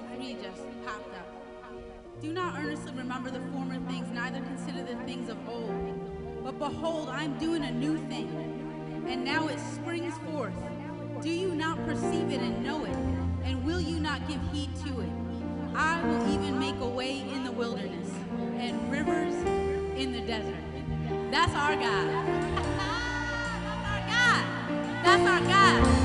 23 just popped up. Do not earnestly remember the former things, neither consider the things of old. But behold, I am doing a new thing, and now it springs forth. Do you not perceive it and know it? And will you not give heed to it? I will even make a way in the wilderness and rivers in the desert. That's our God. That's our God. That's our God.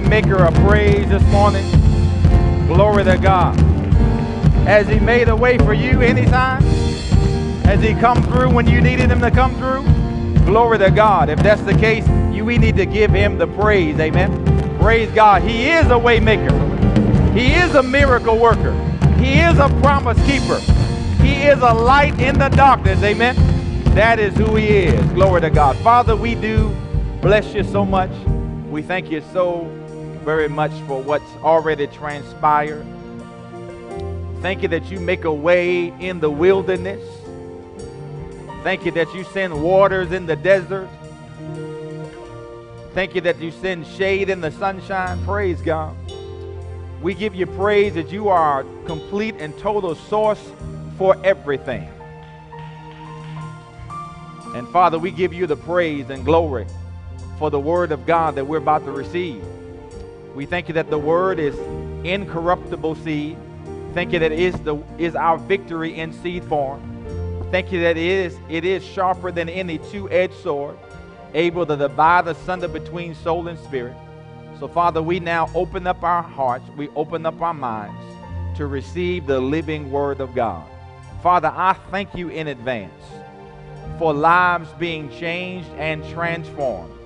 Waymaker a praise this morning. Glory to God. Has he made a way for you anytime? Has he come through when you needed him to come through? Glory to God. If that's the case, you we need to give him the praise. Amen. Praise God. He is a waymaker. He is a miracle worker. He is a promise keeper. He is a light in the darkness. Amen. That is who he is. Glory to God. Father, we do bless you so much. We thank you so very much for what's already transpired. Thank you that you make a way in the wilderness. Thank you that you send waters in the desert. Thank you that you send shade in the sunshine. Praise God. We give you praise that you are complete and total source for everything. And Father, we give you the praise and glory for the word of God that we're about to receive. We thank you that the word is incorruptible seed. Thank you that it is the is our victory in seed form. Thank you that it is it is sharper than any two-edged sword, able to divide asunder between soul and spirit. So Father, we now open up our hearts, we open up our minds to receive the living word of God. Father, I thank you in advance for lives being changed and transformed.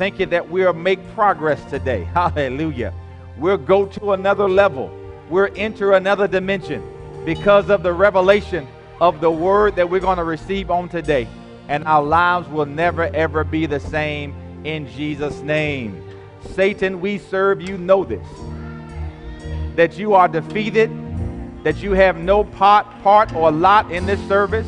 Thank you that we'll make progress today. Hallelujah. We'll go to another level. We'll enter another dimension because of the revelation of the word that we're going to receive on today. And our lives will never, ever be the same in Jesus' name. Satan, we serve you, know this. That you are defeated, that you have no part, part or lot in this service,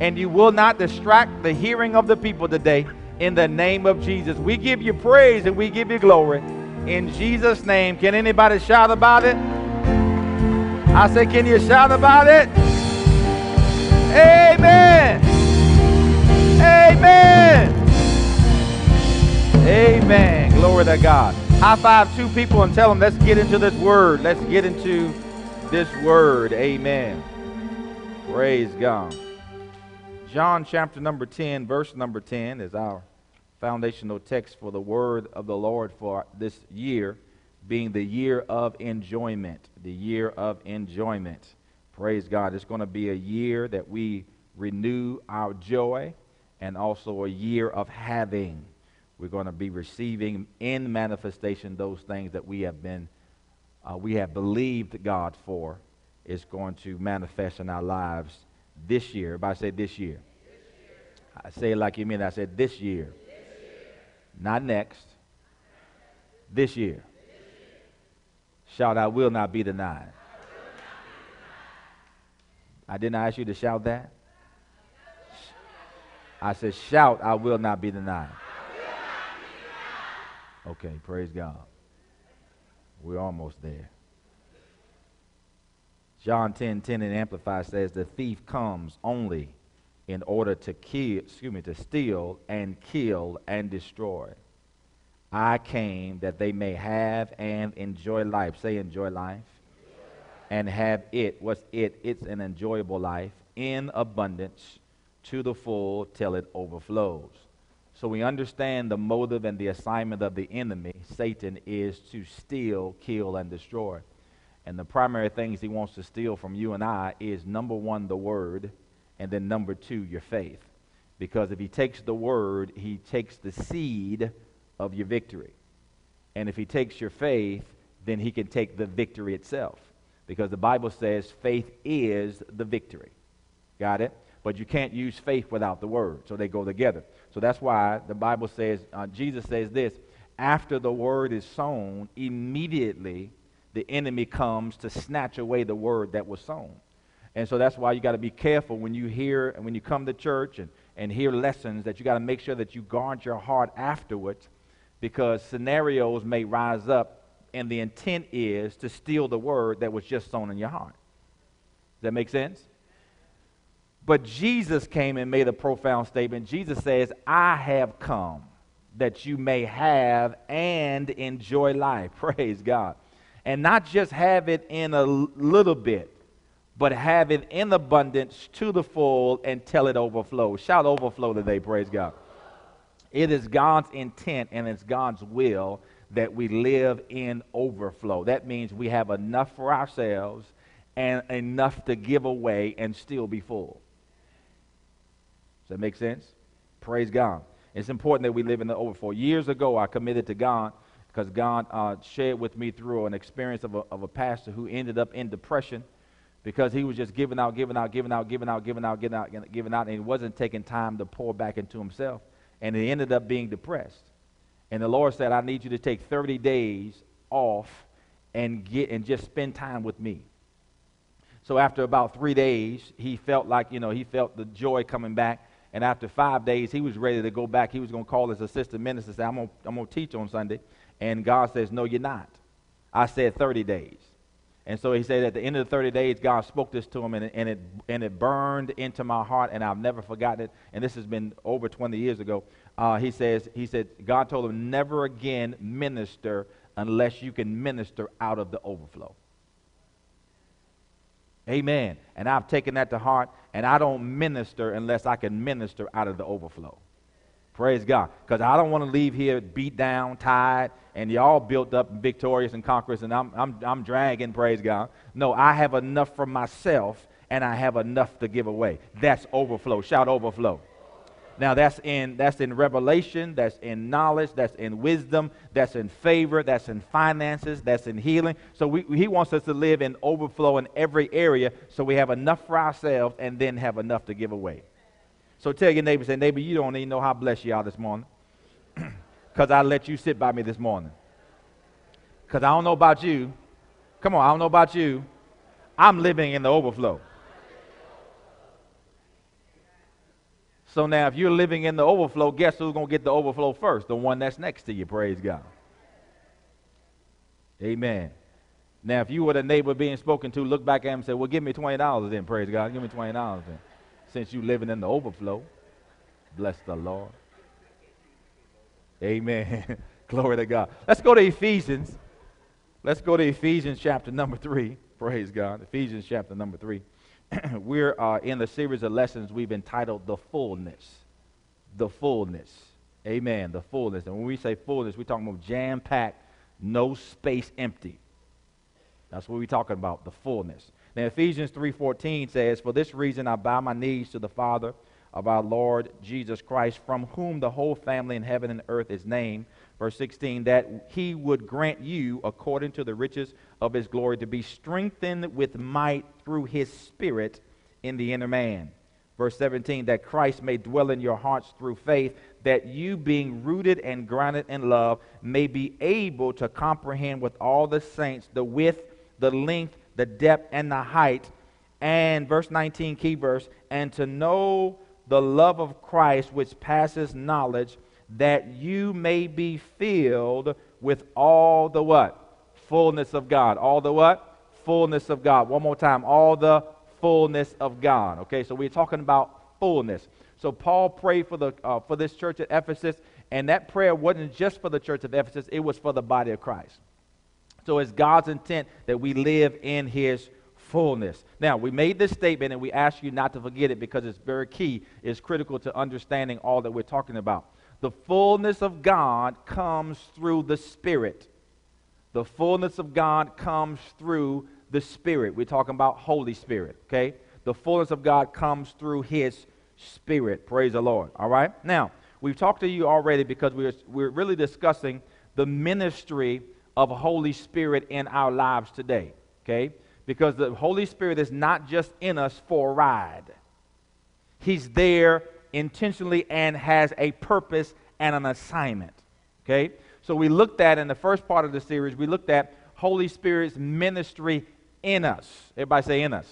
and you will not distract the hearing of the people today in the name of Jesus. We give you praise and we give you glory. In Jesus' name, can anybody shout about it? I say, can you shout about it? Amen. Amen. Amen. Glory to God. High five two people and tell them, let's get into this word. Let's get into this word. Amen. Praise God. John chapter number 10, verse number 10 is our foundational text for the word of the Lord for this year, being the year of enjoyment. The year of enjoyment. Praise God. It's going to be a year that we renew our joy and also a year of having. We're going to be receiving in manifestation those things that we have been, uh, we have believed God for is going to manifest in our lives this year. Everybody say this year. I say it like you mean. I said this year. Not next. This year. Shout, I will not be denied. I didn't ask you to shout that. I said, shout, I will not be denied. Okay, praise God. We're almost there. John 10 10 in Amplify says, The thief comes only in order to kill, excuse me, to steal and kill and destroy. I came that they may have and enjoy life. Say, enjoy life. And have it. What's it? It's an enjoyable life in abundance to the full till it overflows. So we understand the motive and the assignment of the enemy, Satan, is to steal, kill, and destroy. And the primary things he wants to steal from you and I is number one, the word, And then number two, your faith. Because if he takes the word, he takes the seed of your victory. And if he takes your faith, then he can take the victory itself. Because the Bible says faith is the victory. Got it? But you can't use faith without the word. So they go together. So that's why the Bible says, uh, Jesus says this after the word is sown, immediately the enemy comes to snatch away the word that was sown. And so that's why you got to be careful when you hear and when you come to church and, and hear lessons that you got to make sure that you guard your heart afterwards because scenarios may rise up and the intent is to steal the word that was just sown in your heart. Does that make sense? But Jesus came and made a profound statement. Jesus says, I have come that you may have and enjoy life. Praise God. And not just have it in a little bit, but have it in abundance to the full tell it overflow. Shout overflow today, praise God. It is God's intent and it's God's will that we live in overflow. That means we have enough for ourselves and enough to give away and still be full. Does that make sense? Praise God. It's important that we live in the overflow. Years ago, I committed to God because God uh, shared with me through an experience of a, of a pastor who ended up in depression because he was just giving out, giving out, giving out, giving out, giving out, giving out, giving out, and he wasn't taking time to pour back into himself. And he ended up being depressed. And the Lord said, I need you to take 30 days off and get and just spend time with me. So after about three days, he felt like, you know, he felt the joy coming back. And after five days, he was ready to go back. He was going to call his assistant minister and say, I'm going to teach on Sunday. And God says, No, you're not. I said 30 days. And so he said at the end of the 30 days, God spoke this to him, and it, and, it, and it burned into my heart, and I've never forgotten it. And this has been over 20 years ago. Uh, he says, he said, God told him, never again minister unless you can minister out of the overflow. Amen. And I've taken that to heart, and I don't minister unless I can minister out of the overflow. Praise God. Because I don't want to leave here beat down, tired, and y'all built up victorious and conquerors, and I'm, I'm, I'm dragging, praise God. No, I have enough for myself, and I have enough to give away. That's overflow. Shout overflow. Now that's in that's in revelation, that's in knowledge, that's in wisdom, that's in favor, that's in finances, that's in healing. So we, he wants us to live in overflow in every area so we have enough for ourselves and then have enough to give away. So tell your neighbor, say, neighbor, you don't even know how blessed you are this morning. Because I let you sit by me this morning. Because I don't know about you. Come on, I don't know about you. I'm living in the overflow. So now, if you're living in the overflow, guess who's going to get the overflow first? The one that's next to you. Praise God. Amen. Now, if you were the neighbor being spoken to, look back at him and say, Well, give me $20 then. Praise God. Give me $20 then. Since you're living in the overflow, bless the Lord. Amen. Glory to God. Let's go to Ephesians. Let's go to Ephesians chapter number 3. Praise God. Ephesians chapter number 3. we're uh, in the series of lessons we've entitled The Fullness. The Fullness. Amen. The fullness. And when we say fullness, we're talking about jam packed, no space empty. That's what we're talking about, the fullness. Now Ephesians 3:14 says, "For this reason I bow my knees to the Father of our Lord Jesus Christ, from whom the whole family in heaven and earth is named." Verse 16, that he would grant you, according to the riches of his glory, to be strengthened with might through his Spirit in the inner man. Verse 17, that Christ may dwell in your hearts through faith, that you, being rooted and grounded in love, may be able to comprehend with all the saints the width, the length, the depth, and the height. And verse 19, key verse, and to know the love of Christ which passes knowledge that you may be filled with all the what? Fullness of God. All the what? Fullness of God. One more time. All the fullness of God. Okay, so we're talking about fullness. So Paul prayed for the uh, for this church at Ephesus, and that prayer wasn't just for the church of Ephesus; it was for the body of Christ. So it's God's intent that we live in His fullness. Now we made this statement, and we ask you not to forget it because it's very key. It's critical to understanding all that we're talking about. The fullness of God comes through the Spirit. The fullness of God comes through the Spirit. We're talking about Holy Spirit, okay? The fullness of God comes through His Spirit. Praise the Lord. All right? Now, we've talked to you already because we're, we're really discussing the ministry of Holy Spirit in our lives today. Okay? Because the Holy Spirit is not just in us for a ride, He's there intentionally and has a purpose and an assignment. Okay? So we looked at in the first part of the series, we looked at Holy Spirit's ministry in us. Everybody say in us.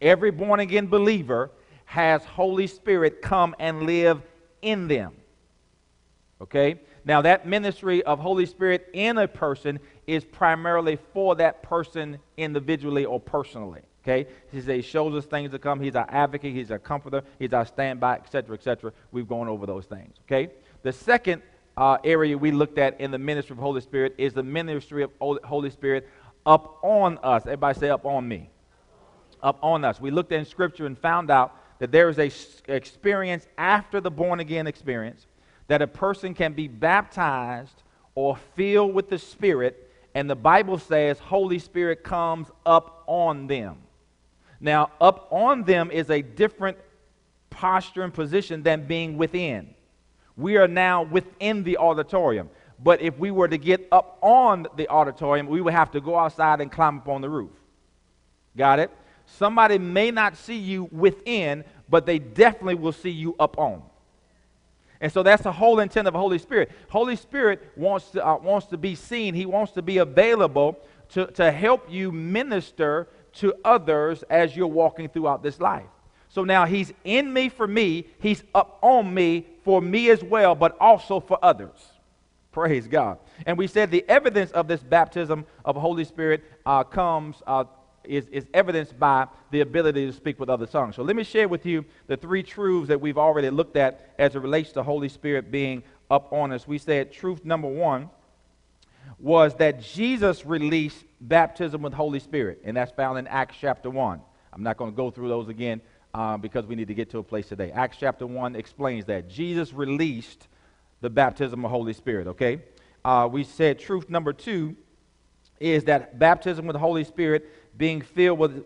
Every born again believer has Holy Spirit come and live in them. Okay? Now, that ministry of Holy Spirit in a person is primarily for that person individually or personally. Okay? He says he shows us things to come. He's our advocate. He's our comforter. He's our standby, etc., etc. We've gone over those things. Okay? The second uh, area we looked at in the ministry of Holy Spirit is the ministry of Holy Spirit up on us. Everybody say up on me. Up on us. We looked in Scripture and found out that there is a experience after the born again experience that a person can be baptized or filled with the Spirit, and the Bible says Holy Spirit comes up on them. Now, up on them is a different posture and position than being within. We are now within the auditorium. But if we were to get up on the auditorium, we would have to go outside and climb up on the roof. Got it? Somebody may not see you within, but they definitely will see you up on. And so that's the whole intent of the Holy Spirit. Holy Spirit wants to, uh, wants to be seen, He wants to be available to, to help you minister to others as you're walking throughout this life. So now He's in me for me, He's up on me for me as well, but also for others. Praise God. And we said the evidence of this baptism of the Holy Spirit uh, comes uh, is, is evidenced by the ability to speak with other tongues. So let me share with you the three truths that we've already looked at as it relates to Holy Spirit being up on us. We said truth number one was that Jesus released baptism with Holy Spirit, and that's found in Acts chapter 1. I'm not going to go through those again uh, because we need to get to a place today. Acts chapter 1 explains that. Jesus released the baptism of Holy Spirit, okay? Uh, we said truth number two is that baptism with the Holy Spirit being filled with,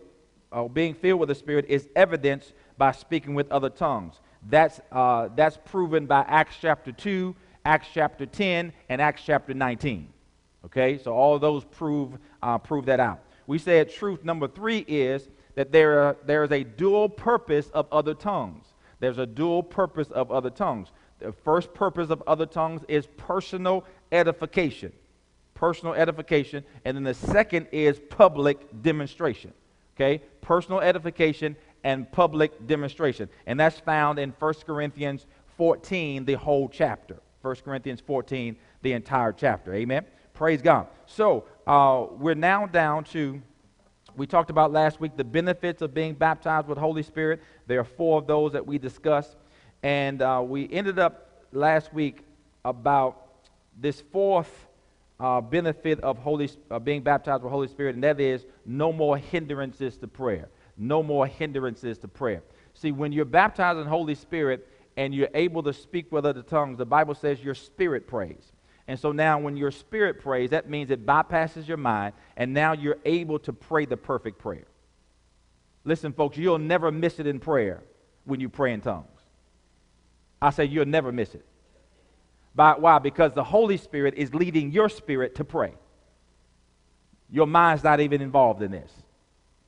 uh, being filled with the Spirit is evidenced by speaking with other tongues. That's, uh, that's proven by Acts chapter 2, Acts chapter 10, and Acts chapter 19. Okay, so all those prove, uh, prove that out. We said truth number three is that there, are, there is a dual purpose of other tongues. There's a dual purpose of other tongues. The first purpose of other tongues is personal edification personal edification, and then the second is public demonstration. Okay? Personal edification and public demonstration. And that's found in 1 Corinthians 14, the whole chapter. 1 Corinthians 14, the entire chapter. Amen? Praise God. So, uh, we're now down to, we talked about last week the benefits of being baptized with Holy Spirit. There are four of those that we discussed. And uh, we ended up last week about this fourth uh, benefit of Holy, uh, being baptized with Holy Spirit, and that is no more hindrances to prayer. No more hindrances to prayer. See, when you're baptized in Holy Spirit and you're able to speak with other tongues, the Bible says your spirit prays. And so now, when your spirit prays, that means it bypasses your mind, and now you're able to pray the perfect prayer. Listen, folks, you'll never miss it in prayer when you pray in tongues. I say you'll never miss it. By, why? Because the Holy Spirit is leading your spirit to pray. Your mind's not even involved in this.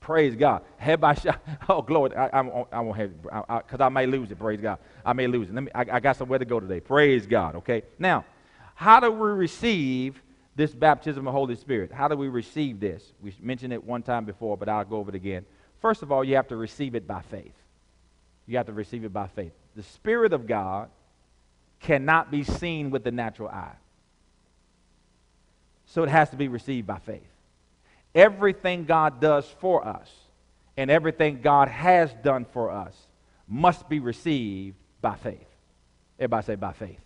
Praise God. Head by shot. Oh, glory. I, I, I won't have it because I, I, may lose it. Praise God. I may lose it. Let me, I, I got somewhere to go today. Praise God. Okay. Now, how do we receive this baptism of Holy Spirit? How do we receive this? We mentioned it one time before, but I'll go over it again. First of all, you have to receive it by faith. You have to receive it by faith. The Spirit of God cannot be seen with the natural eye. So it has to be received by faith. Everything God does for us and everything God has done for us must be received by faith. Everybody say by faith.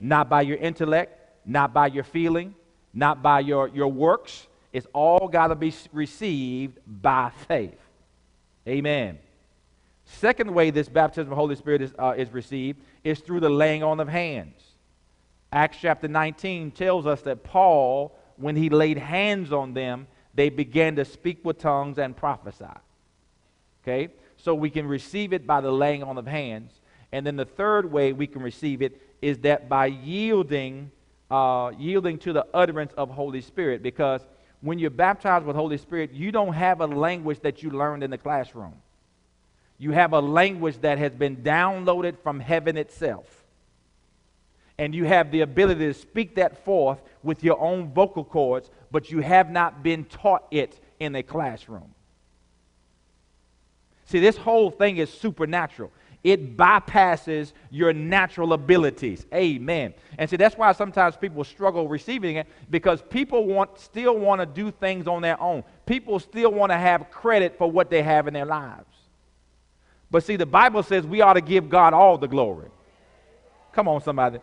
Not by your intellect, not by your feeling, not by your, your works. It's all got to be received by faith. Amen. Second way this baptism of the Holy Spirit is, uh, is received is through the laying on of hands. Acts chapter 19 tells us that Paul, when he laid hands on them, they began to speak with tongues and prophesy. Okay? So we can receive it by the laying on of hands. And then the third way we can receive it is that by yielding, uh, yielding to the utterance of Holy Spirit. Because when you're baptized with Holy Spirit, you don't have a language that you learned in the classroom. You have a language that has been downloaded from heaven itself. And you have the ability to speak that forth with your own vocal cords, but you have not been taught it in a classroom. See, this whole thing is supernatural. It bypasses your natural abilities. Amen. And see, that's why sometimes people struggle receiving it because people want still want to do things on their own. People still want to have credit for what they have in their lives. But see, the Bible says we ought to give God all the glory. Come on, somebody.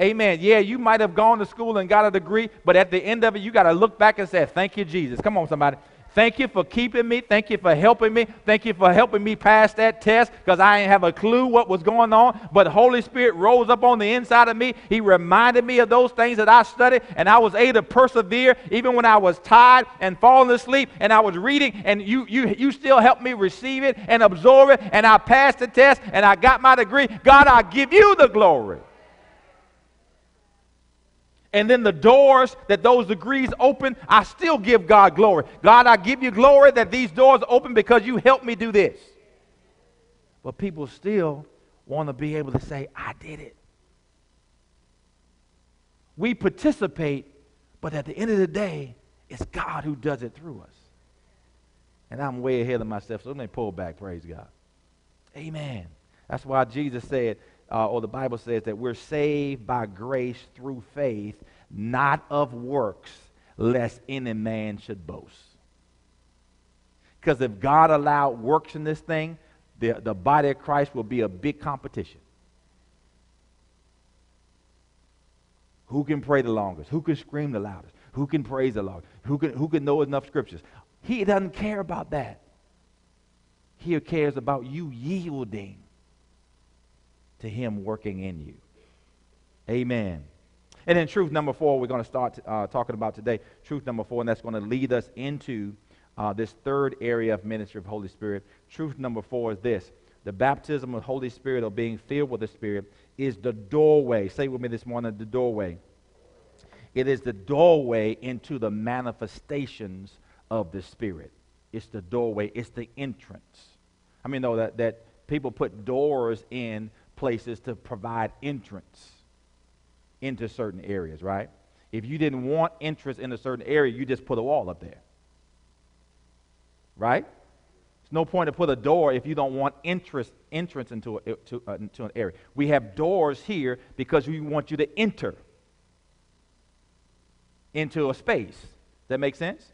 Amen. Yeah, you might have gone to school and got a degree, but at the end of it, you got to look back and say, Thank you, Jesus. Come on, somebody. Thank you for keeping me. Thank you for helping me. Thank you for helping me pass that test because I didn't have a clue what was going on. But Holy Spirit rose up on the inside of me. He reminded me of those things that I studied, and I was able to persevere even when I was tired and falling asleep. And I was reading, and you, you, you still helped me receive it and absorb it. And I passed the test, and I got my degree. God, I give you the glory and then the doors that those degrees open, I still give God glory. God, I give you glory that these doors open because you helped me do this. But people still want to be able to say, I did it. We participate, but at the end of the day, it's God who does it through us. And I'm way ahead of myself, so let me pull back, praise God. Amen. That's why Jesus said, uh, or the Bible says that we're saved by grace through faith, not of works, lest any man should boast. Because if God allowed works in this thing, the, the body of Christ will be a big competition. Who can pray the longest? Who can scream the loudest? Who can praise the longest? Who can, who can know enough scriptures? He doesn't care about that. He cares about you yielding to Him working in you. Amen. And then truth number four, we're going to start uh, talking about today. Truth number four, and that's going to lead us into uh, this third area of ministry of Holy Spirit. Truth number four is this the baptism of Holy Spirit or being filled with the Spirit is the doorway. Say with me this morning the doorway. It is the doorway into the manifestations of the Spirit. It's the doorway, it's the entrance. I mean, though, that, that people put doors in places to provide entrance into certain areas, right? If you didn't want entrance in a certain area, you just put a wall up there. Right? It's no point to put a door if you don't want interest, entrance into, a, to, uh, into an area. We have doors here because we want you to enter into a space. That make sense?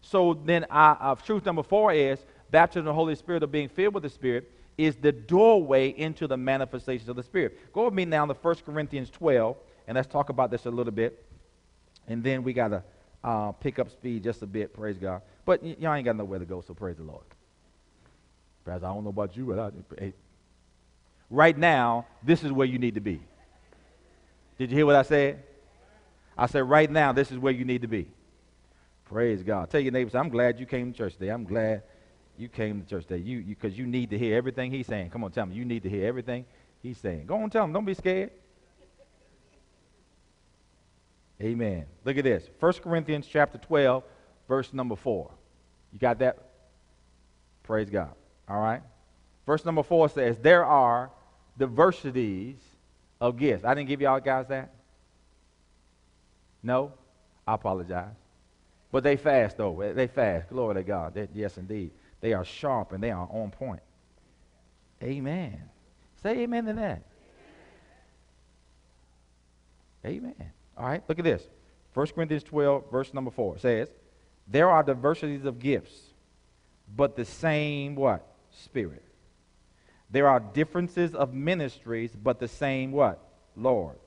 So then, uh, uh, truth number four is baptism of the Holy Spirit or being filled with the Spirit is the doorway into the manifestations of the Spirit. Go with me now to 1 Corinthians 12, and let's talk about this a little bit. And then we got to uh, pick up speed just a bit, praise God. But y- y'all ain't got nowhere to go, so praise the Lord. Perhaps I don't know about you, but I, hey, right now, this is where you need to be. Did you hear what I said? I said, right now, this is where you need to be. Praise God. Tell your neighbors, I'm glad you came to church today. I'm glad you came to church today. You because you, you need to hear everything he's saying. Come on, tell me. You need to hear everything he's saying. Go on, tell him. Don't be scared. Amen. Look at this. 1 Corinthians chapter 12, verse number 4. You got that? Praise God. All right. Verse number 4 says, There are diversities of gifts. I didn't give y'all guys that? No? I apologize. But they fast, though. They fast. Glory to God. They, yes, indeed. They are sharp and they are on point. Amen. Say amen to that. Amen. All right, look at this. 1 Corinthians 12, verse number 4 says, There are diversities of gifts, but the same what? Spirit. There are differences of ministries, but the same what? Lord.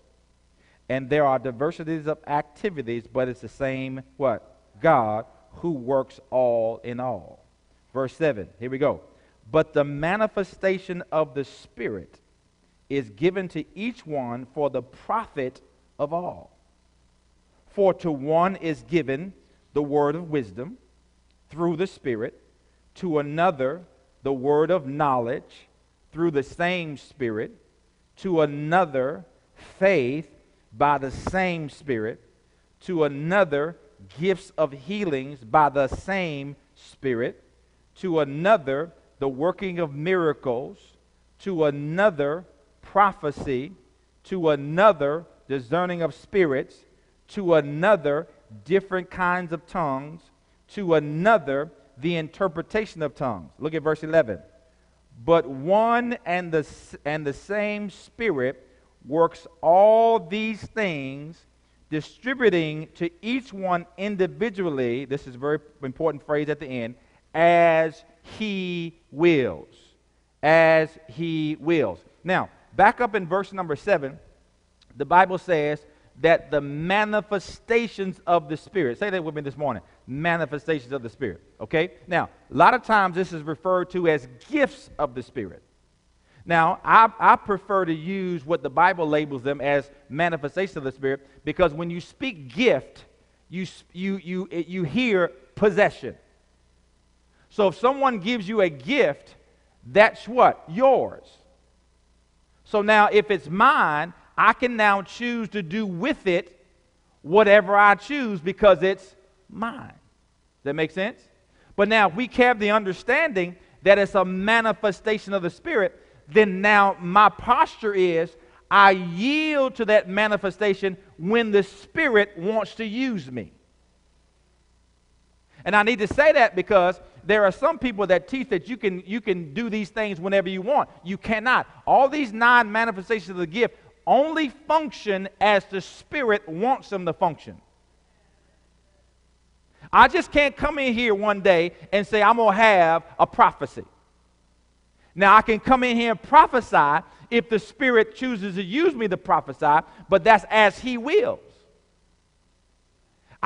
And there are diversities of activities, but it's the same what? God who works all in all. Verse 7, here we go. But the manifestation of the Spirit is given to each one for the profit of all. For to one is given the word of wisdom through the Spirit, to another the word of knowledge through the same Spirit, to another, faith by the same Spirit, to another, gifts of healings by the same Spirit, to another, the working of miracles, to another, prophecy, to another, discerning of spirits, to another, different kinds of tongues, to another, the interpretation of tongues. Look at verse 11. But one and the, and the same Spirit works all these things, distributing to each one individually. This is a very important phrase at the end as he wills. As he wills. Now, back up in verse number 7, the Bible says that the manifestations of the Spirit, say that with me this morning manifestations of the Spirit. Okay? Now, a lot of times this is referred to as gifts of the Spirit. Now, I, I prefer to use what the Bible labels them as manifestations of the Spirit because when you speak gift, you, you, you, you hear possession. So if someone gives you a gift, that's what? Yours. So now, if it's mine, I can now choose to do with it whatever I choose because it's mine. Does that make sense? But now, if we have the understanding that it's a manifestation of the Spirit, then now my posture is I yield to that manifestation when the Spirit wants to use me. And I need to say that because there are some people that teach that you can, you can do these things whenever you want. You cannot. All these nine manifestations of the gift only function as the Spirit wants them to function. I just can't come in here one day and say, I'm going to have a prophecy. Now, I can come in here and prophesy if the Spirit chooses to use me to prophesy, but that's as He wills.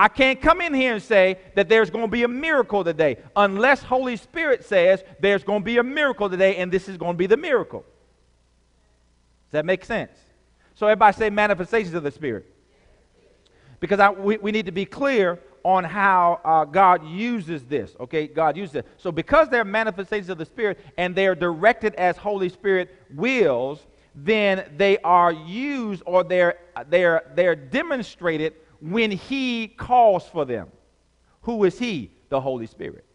I can't come in here and say that there's going to be a miracle today unless Holy Spirit says there's going to be a miracle today and this is going to be the miracle. Does that make sense? So everybody say manifestations of the Spirit. Because I, we, we need to be clear on how uh, God uses this. Okay, God uses it. So because they're manifestations of the Spirit and they're directed as Holy Spirit wills, then they are used or they're they're they're demonstrated when He calls for them. Who is He? The Holy Spirit.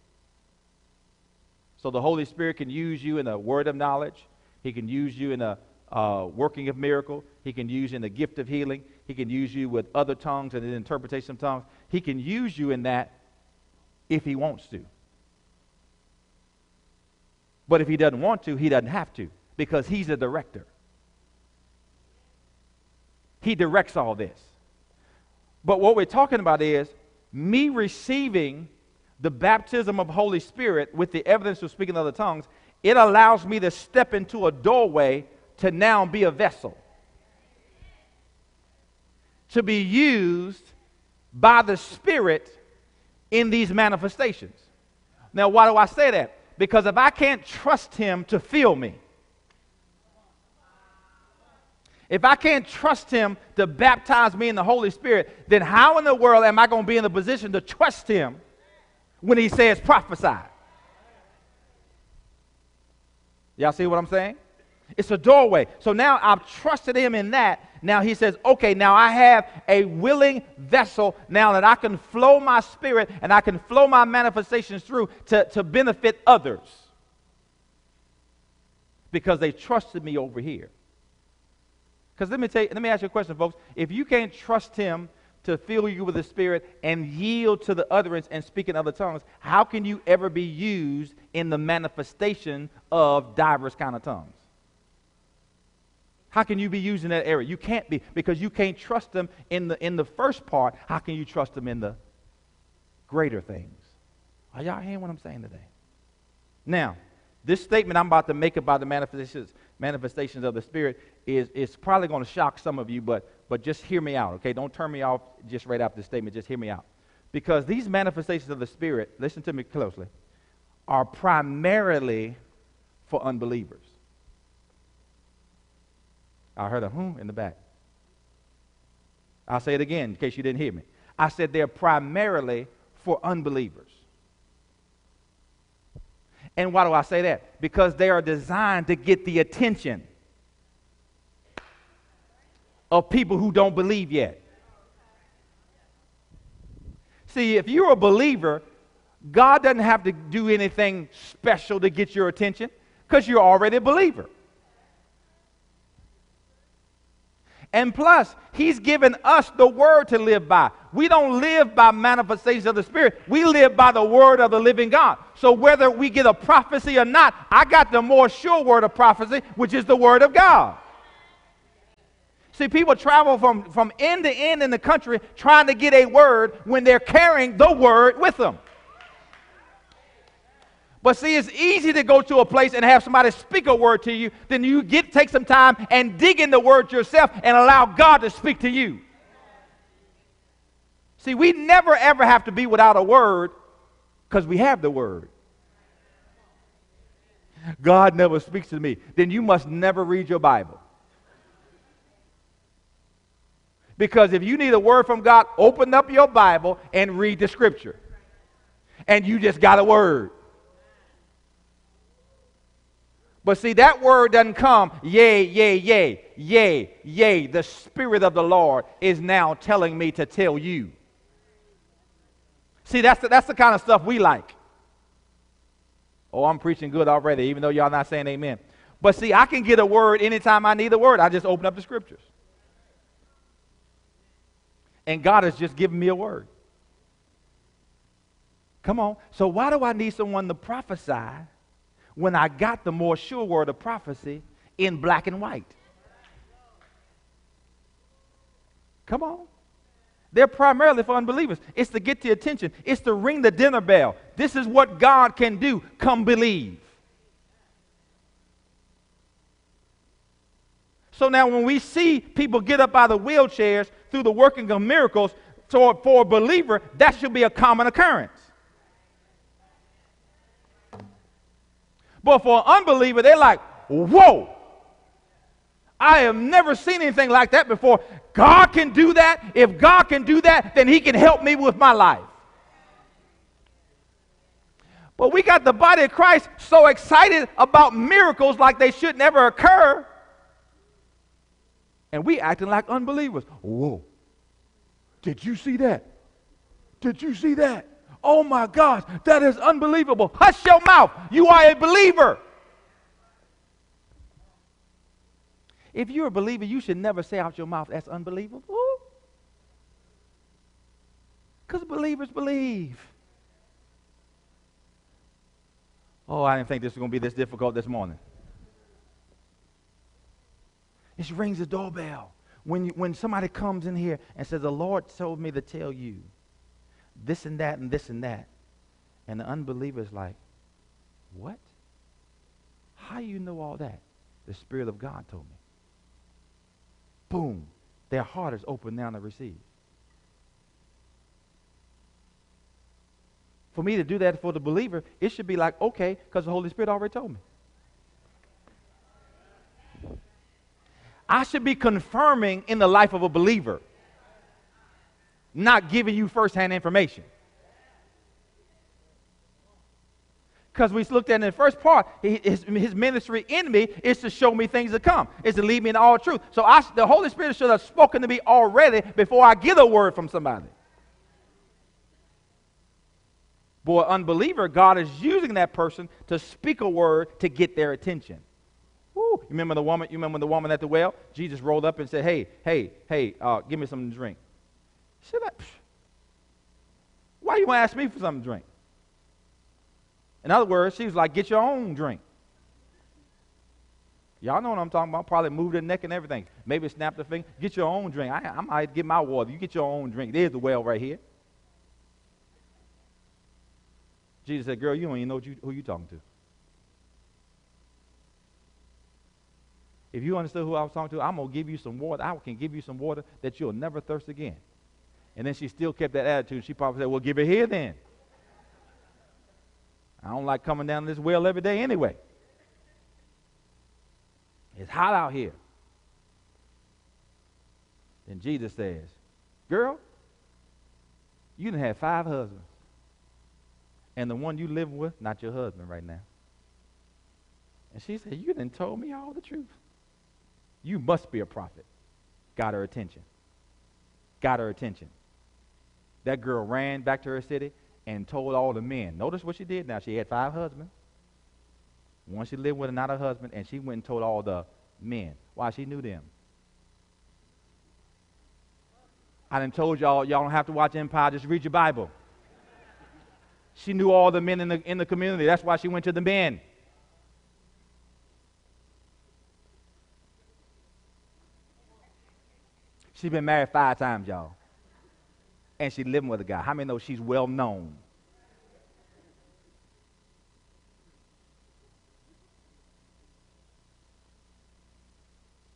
So the Holy Spirit can use you in a word of knowledge. He can use you in a uh, working of miracle. He can use you in the gift of healing. He can use you with other tongues and the interpretation of tongues. He can use you in that if he wants to. But if he doesn't want to, he doesn't have to because he's a director. He directs all this. But what we're talking about is me receiving the baptism of Holy Spirit with the evidence of speaking other tongues. It allows me to step into a doorway to now be a vessel to be used by the Spirit in these manifestations. Now, why do I say that? Because if I can't trust Him to fill me, if I can't trust Him to baptize me in the Holy Spirit, then how in the world am I going to be in the position to trust Him when He says prophesy? Y'all see what I'm saying? It's a doorway. So now I've trusted him in that. Now he says, okay, now I have a willing vessel now that I can flow my spirit and I can flow my manifestations through to, to benefit others. Because they trusted me over here. Because let me tell you, let me ask you a question, folks. If you can't trust him to fill you with the Spirit and yield to the utterance and speak in other tongues, how can you ever be used in the manifestation of diverse kind of tongues? How can you be used in that area? You can't be because you can't trust them in the, in the first part. How can you trust them in the greater things? Are y'all hearing what I'm saying today? Now, this statement I'm about to make about the manifestations, manifestations of the Spirit is, is probably going to shock some of you, but, but just hear me out, okay? Don't turn me off just right after the statement. Just hear me out. Because these manifestations of the Spirit, listen to me closely, are primarily for unbelievers. I heard a hmm in the back. I'll say it again in case you didn't hear me. I said they're primarily for unbelievers. And why do I say that? Because they are designed to get the attention of people who don't believe yet. See, if you're a believer, God doesn't have to do anything special to get your attention because you're already a believer. And plus, He's given us the Word to live by. We don't live by manifestations of the Spirit, we live by the Word of the living God. So whether we get a prophecy or not, I got the more sure word of prophecy, which is the Word of God. See, people travel from, from end to end in the country trying to get a word when they're carrying the word with them. But see, it's easy to go to a place and have somebody speak a word to you, then you get take some time and dig in the word yourself and allow God to speak to you. See, we never ever have to be without a word because we have the word. God never speaks to me. Then you must never read your Bible. Because if you need a word from God, open up your Bible and read the scripture. And you just got a word. But see, that word doesn't come, yay, yay, yay, yay, yay. The Spirit of the Lord is now telling me to tell you. See, that's the, that's the kind of stuff we like. Oh, I'm preaching good already, even though y'all not saying amen. But see, I can get a word anytime I need a word. I just open up the scriptures and God has just given me a word. Come on. So why do I need someone to prophesy when I got the more sure word of prophecy in black and white? Come on. They're primarily for unbelievers. It's to get the attention. It's to ring the dinner bell. This is what God can do. Come believe. So now when we see people get up out of wheelchairs through the working of miracles, so for a believer, that should be a common occurrence. But for an unbeliever, they're like, whoa, I have never seen anything like that before. God can do that. If God can do that, then He can help me with my life. But we got the body of Christ so excited about miracles like they should never occur and we acting like unbelievers. Whoa. Did you see that? Did you see that? Oh my gosh, that is unbelievable. Hush your mouth. You are a believer. If you're a believer, you should never say out your mouth, that's unbelievable. Because believers believe. Oh, I didn't think this was going to be this difficult this morning. It rings the doorbell. When, you, when somebody comes in here and says, The Lord told me to tell you this and that and this and that. And the unbeliever is like, What? How you know all that? The Spirit of God told me. Boom. Their heart is open now to receive. For me to do that for the believer, it should be like, okay, because the Holy Spirit already told me. I should be confirming in the life of a believer, not giving you firsthand information. Because we looked at in the first part, his, his, ministry in me is to show me things to come, is to lead me in all truth. So I, the Holy Spirit should have spoken to me already before I get a word from somebody. Boy, unbeliever, God is using that person to speak a word to get their attention. Woo. You remember the woman? You remember the woman at the well? Jesus rolled up and said, "Hey, hey, hey, uh, give me something to drink." She said, "Why you want to ask me for something to drink?" In other words, she was like, "Get your own drink." Y'all know what I'm talking about. Probably moved her neck and everything. Maybe snapped her finger. Get your own drink. I, I might get my water. You get your own drink. There's the well right here. Jesus said, "Girl, you don't even know you, who you talking to." If you understood who I was talking to, I'm going to give you some water. I can give you some water that you'll never thirst again. And then she still kept that attitude. She probably said, Well, give it here then. I don't like coming down this well every day anyway. It's hot out here. Then Jesus says, Girl, you done had five husbands. And the one you live with, not your husband right now. And she said, You didn't told me all the truth. You must be a prophet. Got her attention. Got her attention. That girl ran back to her city and told all the men. Notice what she did now. She had five husbands. One she lived with another husband, and she went and told all the men. Why? She knew them. I done told y'all, y'all don't have to watch Empire, just read your Bible. She knew all the men in the, in the community. That's why she went to the men. She's been married five times, y'all. And she's living with a guy. How many know she's well known?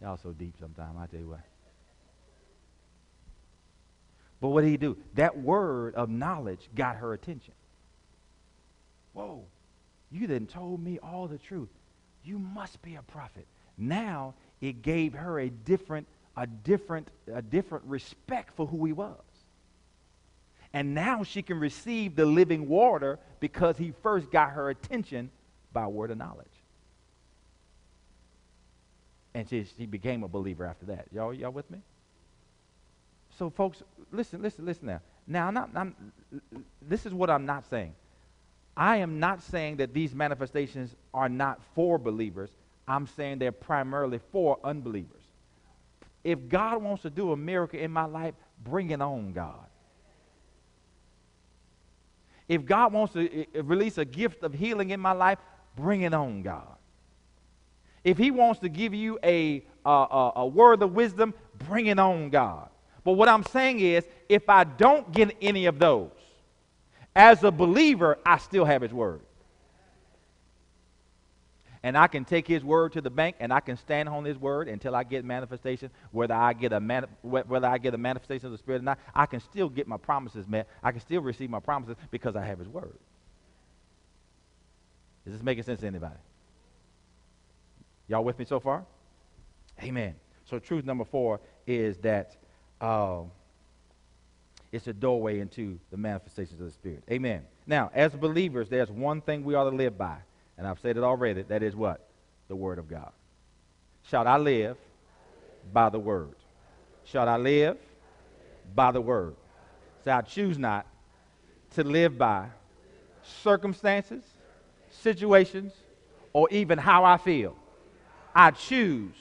Y'all so deep sometimes, I tell you what. But what did he do? That word of knowledge got her attention. Whoa, you then told me all the truth. You must be a prophet. Now it gave her a different, a different, a different respect for who he was. And now she can receive the living water because he first got her attention by word of knowledge. And she, she became a believer after that. Y'all, y'all with me? So, folks, listen, listen, listen now. Now, I'm not, I'm, this is what I'm not saying. I am not saying that these manifestations are not for believers. I'm saying they're primarily for unbelievers. If God wants to do a miracle in my life, bring it on, God. If God wants to eh, eh, release a gift of healing in my life, bring it on, God. If He wants to give you a, a, a word of wisdom, bring it on, God. But what I'm saying is, if I don't get any of those, as a believer, I still have his word. And I can take his word to the bank and I can stand on his word until I get manifestation, whether I get a man, whether I get a manifestation of the Spirit or not, I can still get my promises met. I can still receive my promises because I have his word. Is this making sense to anybody? Y'all with me so far? Amen. So truth number four is that uh, it's a doorway into the manifestations of the Spirit. Amen. Now, as believers, there's one thing we ought to live by. And I've said it already. That is what? The Word of God. Shall I live by the Word? Shall I live by the Word? So I choose not to live by circumstances, situations, or even how I feel. I choose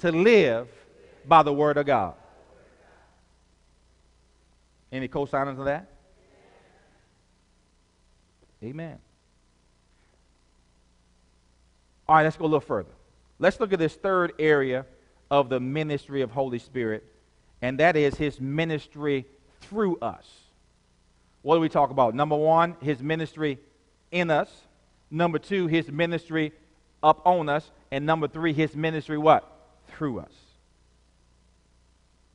to live by the Word of God. Any co-signers of that? Amen. All right, let's go a little further. Let's look at this third area of the ministry of Holy Spirit, and that is his ministry through us. What do we talk about? Number one, his ministry in us. Number two, his ministry up on us. And number three, his ministry what? Through us.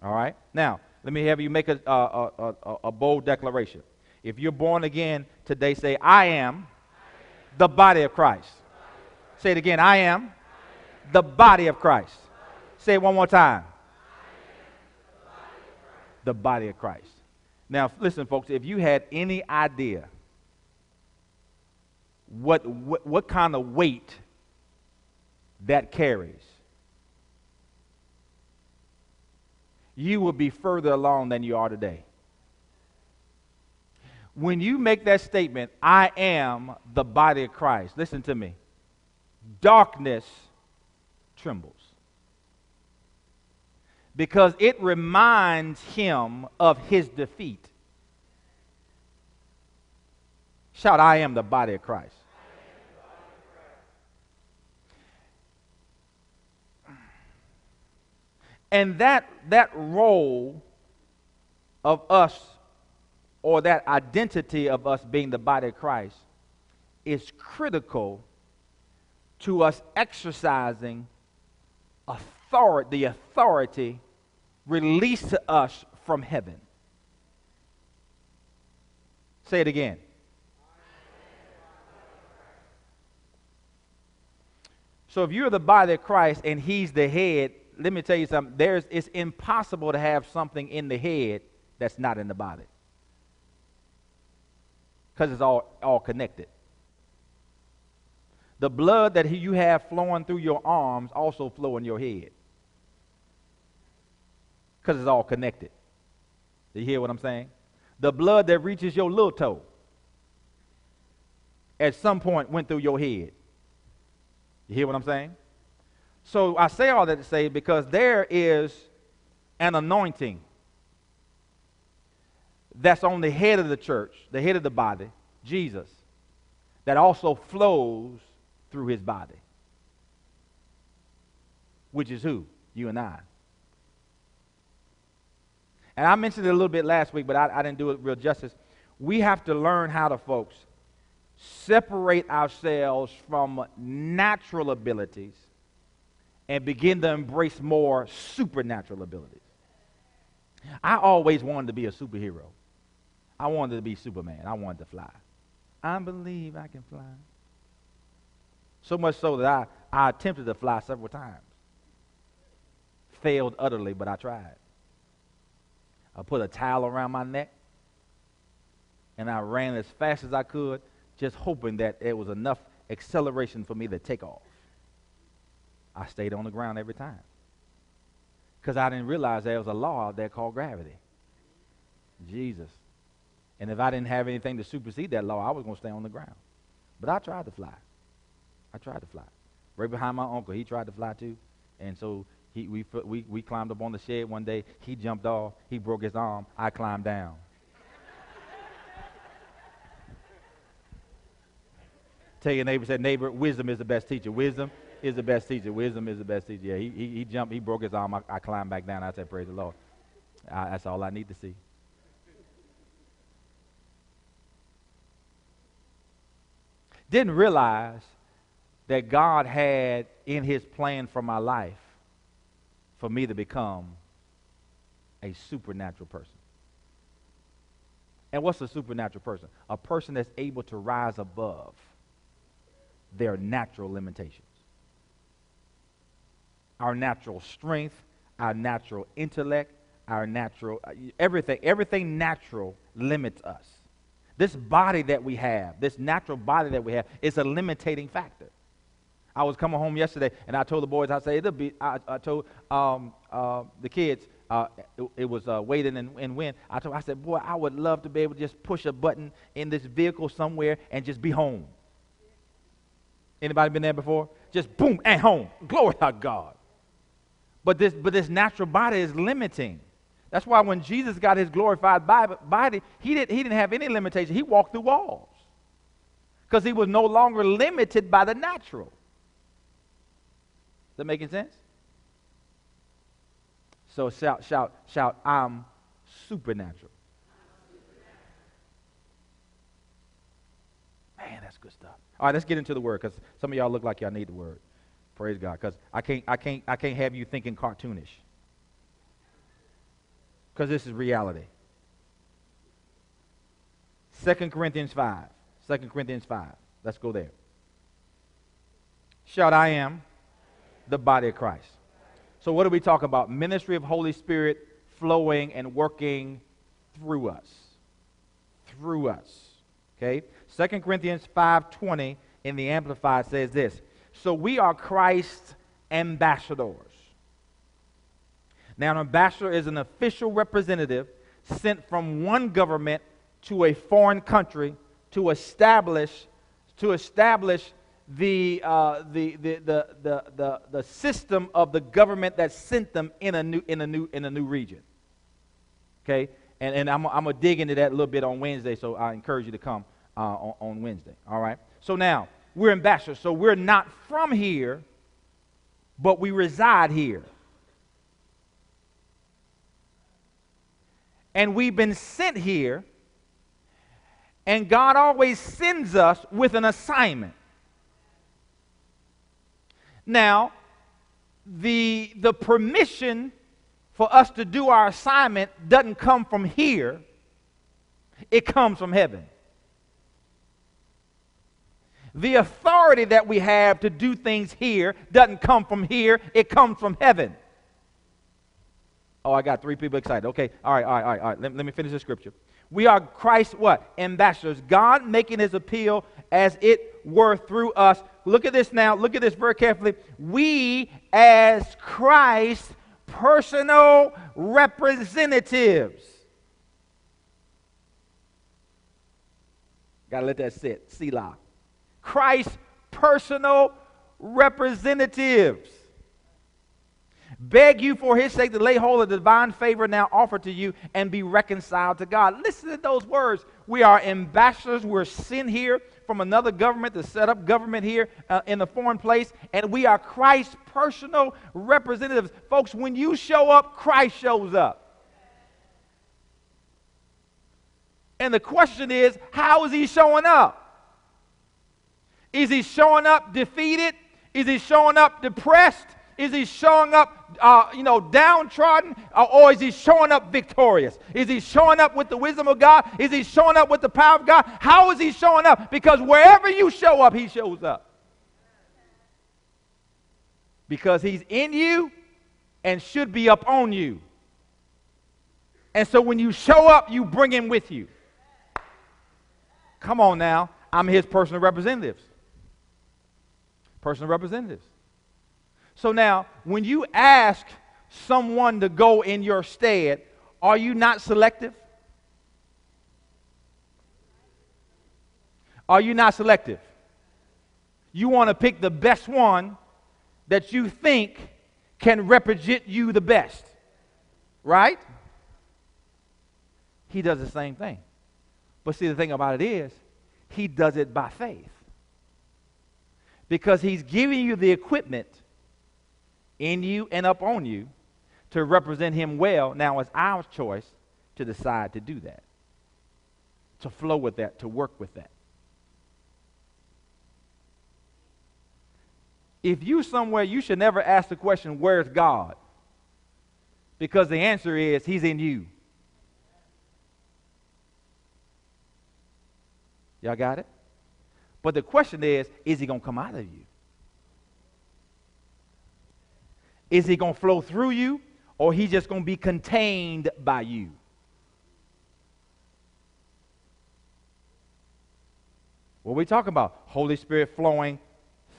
All right? Now, let me have you make a, a, a, a bold declaration. If you're born again today, say, I am the body of Christ. Say it again. I am the body of Christ. Say it one more time. The body of Christ. Now, listen, folks, if you had any idea what, what, what kind of weight that carries, you will be further along than you are today. When you make that statement, I am the body of Christ, listen to me. Darkness trembles. Because it reminds him of his defeat. Shout, I am the body of Christ. And that, that role of us, or that identity of us being the body of Christ, is critical to us exercising authority, the authority released to us from heaven. Say it again. So if you're the body of Christ and he's the head, let me tell you something. There's, it's impossible to have something in the head that's not in the body. Because it's all, all connected. The blood that you have flowing through your arms also flow in your head. Because it's all connected. Do you hear what I'm saying? The blood that reaches your little toe at some point went through your head. You hear what I'm saying? So I say all that to say because there is an anointing that's on the head of the church, the head of the body, Jesus, that also flows through his body. Which is who? You and I. And I mentioned it a little bit last week, but I, I didn't do it real justice. We have to learn how to, folks, separate ourselves from natural abilities and begin to embrace more supernatural abilities. I always wanted to be a superhero. I wanted to be Superman. I wanted to fly. I believe I can fly. So much so that I, I attempted to fly several times. Failed utterly, but I tried. I put a towel around my neck and I ran as fast as I could, just hoping that there was enough acceleration for me to take off. I stayed on the ground every time because I didn't realize there was a law out there called gravity. Jesus. And if I didn't have anything to supersede that law, I was going to stay on the ground. But I tried to fly. I tried to fly. Right behind my uncle, he tried to fly too. And so he, we, we, we climbed up on the shed one day. He jumped off. He broke his arm. I climbed down. Tell your neighbor, said, neighbor, wisdom is the best teacher. Wisdom is the best teacher. Wisdom is the best teacher. Yeah, he, he, he jumped, he broke his arm. I, I climbed back down. I said, praise the Lord. I, that's all I need to see. Didn't realize that God had in his plan for my life for me to become a supernatural person. And what's a supernatural person? A person that's able to rise above their natural limitations. Our natural strength, our natural intellect, our natural uh, everything, everything natural limits us. This body that we have, this natural body that we have, is a limiting factor. I was coming home yesterday, and I told the boys, I said, it'll be, I, I told um, uh, the kids, uh, it, it, was uh, waiting and, and wind. I told, I said, boy, I would love to be able to just push a button in this vehicle somewhere and just be home. Anybody been there before? Just boom and home. Glory to God. But this, but this natural body is limiting. That's why when Jesus got his glorified body, he, did, he didn't have any limitation. He walked through walls because he was no longer limited by the natural. That making sense? So shout, shout, shout, I'm supernatural. Man, that's good stuff. All right, let's get into the word because some of y'all look like y'all need the word. Praise God. Because I can't, I, can't, I can't have you thinking cartoonish because this is reality. 2 Corinthians 5. 2 Corinthians 5. Let's go there. Shout, I am the body of Christ. So, what do we talk about? Ministry of Holy Spirit flowing and working through us. Through us. Okay? 2 Corinthians 5:20 in the Amplified says this. So we are Christ's ambassadors. Now, an ambassador is an official representative sent from one government to a foreign country to establish to establish the, uh, the, the, the, the, the, the system of the government that sent them in a new, in a new, in a new region. Okay? And, and I'm, I'm going to dig into that a little bit on Wednesday, so I encourage you to come uh, on, on Wednesday. All right? So now, we're ambassadors. So we're not from here, but we reside here. and we've been sent here, and God always sends us with an assignment. Now, the, the permission for us to do our assignment doesn't come from here, it comes from heaven. The authority that we have to do things here doesn't come from here, it comes from heaven. Oh, I got three people excited. Okay, all right, all right, all right. All right. Let, let me finish the scripture. We are Christ what? Ambassadors. God making his appeal as it worth through us. Look at this now. Look at this very carefully. We, as Christ's personal representatives, got to let that sit. Selah. Christ's personal representatives beg you for his sake to lay hold of the divine favor now offered to you and be reconciled to God. Listen to those words. We are ambassadors. We're sent here from another government to set up government here uh, in a foreign place, and we are Christ's personal representatives. Folks, when you show up, Christ shows up. And the question is, how is he showing up? Is he showing up defeated? Is he showing up depressed? Is he showing up, uh, you know, downtrodden, uh, or is he showing up victorious? Is he showing up with the wisdom of God? Is he showing up with the power of God? How is he showing up? Because wherever you show up, he shows up. Because he's in you and should be up on you. And so when you show up, you bring him with you. Come on now. I'm his personal representatives. Personal representatives. So now, when you ask someone to go in your stead, are you not selective? Are you not selective? You want to pick the best one that you think can represent you the best. Right? He does the same thing. But see, the thing about it is, he does it by faith. Because he's giving you the equipment in you and up on you to represent him well. Now it's our choice to decide to do that, to flow with that, to work with that. If you somewhere, you should never ask the question, Where's God? Because the answer is, He's in you. Y'all got it? But the question is, is He going to come out of you? Is he going to flow through you or he just going to be contained by you? What are we talking about? Holy Spirit flowing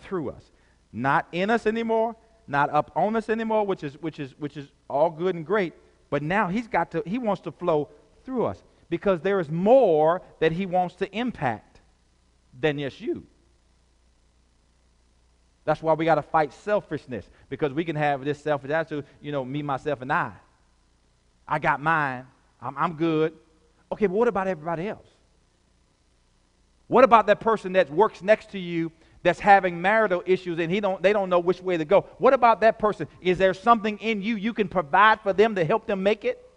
through us. Not in us anymore, not up on us anymore, which is which is which is all good and great, but now he's got to he wants to flow through us because there is more that he wants to impact than just you. That's why we got to fight selfishness because we can have this selfish attitude, you know, me, myself, and I. I got mine. I'm, I'm good. Okay, but what about everybody else? What about that person that works next to you that's having marital issues and he don't, they don't know which way to go? What about that person? Is there something in you you can provide for them to help them make it?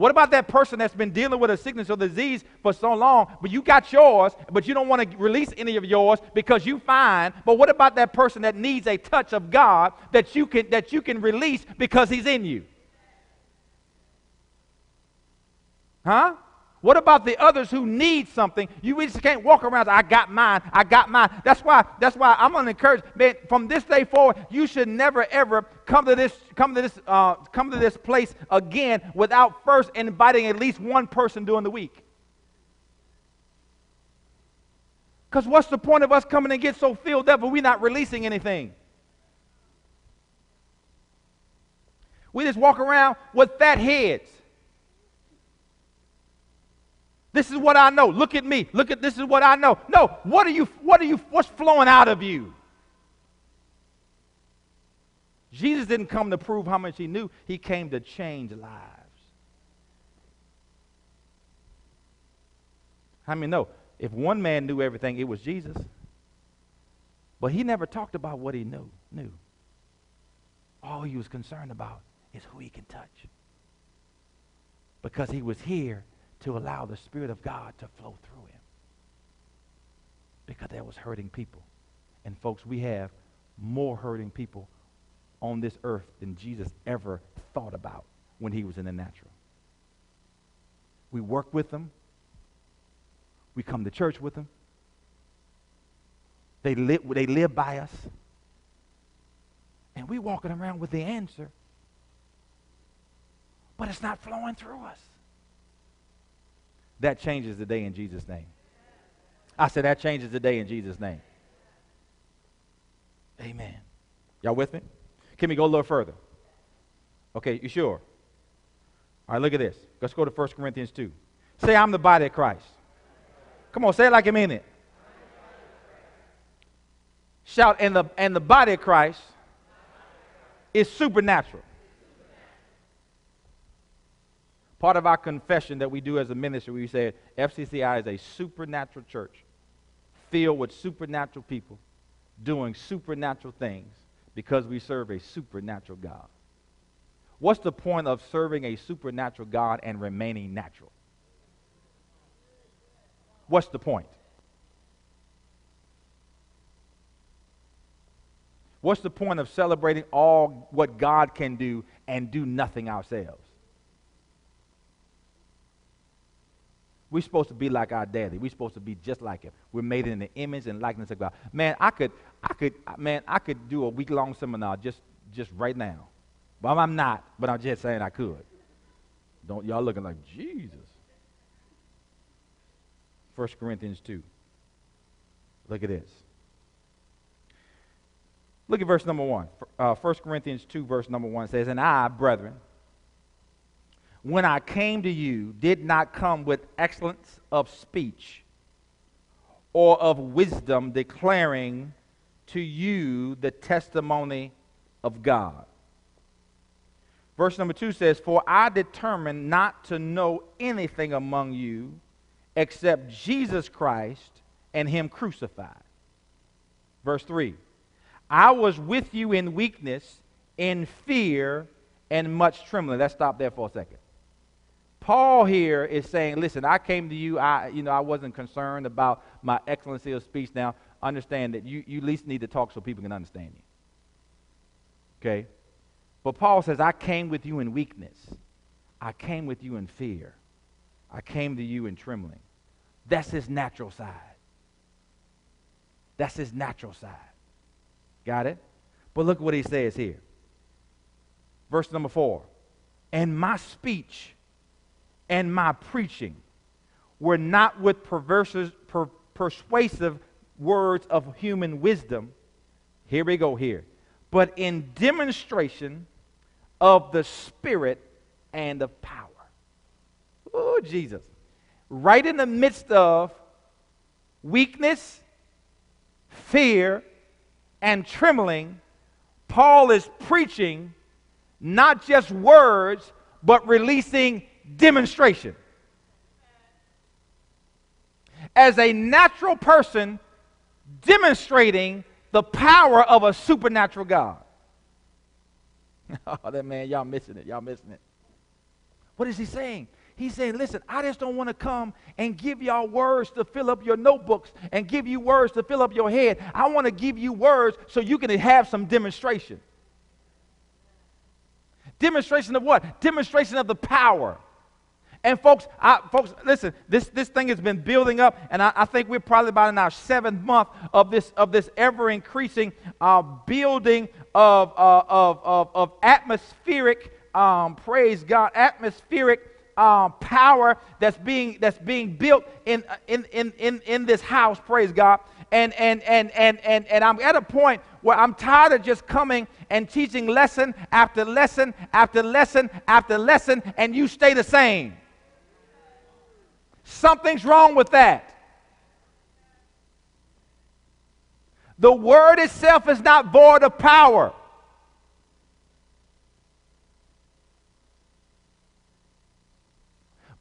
What about that person that's been dealing with a sickness or disease for so long, but you got yours, but you don't want to release any of yours because you find, but what about that person that needs a touch of God that you can that you can release because he's in you? Huh? What about the others who need something? You just can't walk around. I got mine. I got mine. That's why. That's why I'm gonna encourage. Man, from this day forward, you should never ever come to this come to this uh, come to this place again without first inviting at least one person during the week. Because what's the point of us coming and get so filled up, but we're not releasing anything? We just walk around with fat heads. This is what I know. Look at me. Look at this is what I know. No, what are you what are you what's flowing out of you? Jesus didn't come to prove how much he knew. He came to change lives. How many know? If one man knew everything, it was Jesus. But he never talked about what he knew. Knew. All he was concerned about is who he can touch. Because he was here to allow the Spirit of God to flow through him. Because there was hurting people. And folks, we have more hurting people on this earth than Jesus ever thought about when he was in the natural. We work with them. We come to church with them. They live, they live by us. And we walking around with the answer. But it's not flowing through us. That changes the day in Jesus' name. I said, that changes the day in Jesus' name. Amen. Y'all with me? Can we go a little further? Okay, you sure? All right, look at this. Let's go to 1 Corinthians 2. Say, I'm the body of Christ. Come on, say it like you mean it. Shout, and the, and the body of Christ is supernatural. Part of our confession that we do as a ministry, we say FCCI is a supernatural church filled with supernatural people doing supernatural things because we serve a supernatural God. What's the point of serving a supernatural God and remaining natural? What's the point? What's the point of celebrating all what God can do and do nothing ourselves? We're supposed to be like our daddy. We're supposed to be just like him. We're made in the image and likeness of God. Man, I could, I could, man, I could do a week-long seminar just, just right now. Well, I'm not, but I'm just saying I could. Don't y'all looking like Jesus. 1 Corinthians 2. Look at this. Look at verse number 1. Uh, 1 Corinthians 2, verse number 1 says, And I, brethren, when I came to you, did not come with excellence of speech or of wisdom, declaring to you the testimony of God. Verse number 2 says, For I determined not to know anything among you except Jesus Christ and Him crucified. Verse 3 I was with you in weakness, in fear, and much trembling. Let's stop there for a second. Paul here is saying, listen, I came to you, I, you know, I wasn't concerned about my excellency of speech. Now, understand that you, you at least need to talk so people can understand you. Okay? But Paul says, I came with you in weakness. I came with you in fear. I came to you in trembling. That's his natural side. That's his natural side. Got it? But look what he says here. Verse number four. And my speech and my preaching were not with per, persuasive words of human wisdom. Here we go here. But in demonstration of the Spirit and of power. Oh, Jesus. Right in the midst of weakness, fear, and trembling, Paul is preaching not just words, but releasing demonstration. As a natural person, demonstrating the power of a supernatural God. oh, that man, y'all missing it. Y'all missing it. What is he saying? He's saying, listen, I just don't want to come and give y'all words to fill up your notebooks and give you words to fill up your head. I want to give you words so you can have some demonstration. Demonstration of what? Demonstration of the power. And folks, I, folks, listen. This this thing has been building up, and I, I, think we're probably about in our seventh month of this of this ever increasing uh, building of, uh, of, of of atmospheric um, praise God atmospheric um, power that's being that's being built in in in in in this house. Praise God. And and and and and and I'm at a point where I'm tired of just coming and teaching lesson after lesson after lesson after lesson, and you stay the same. Something's wrong with that. The word itself is not void of power.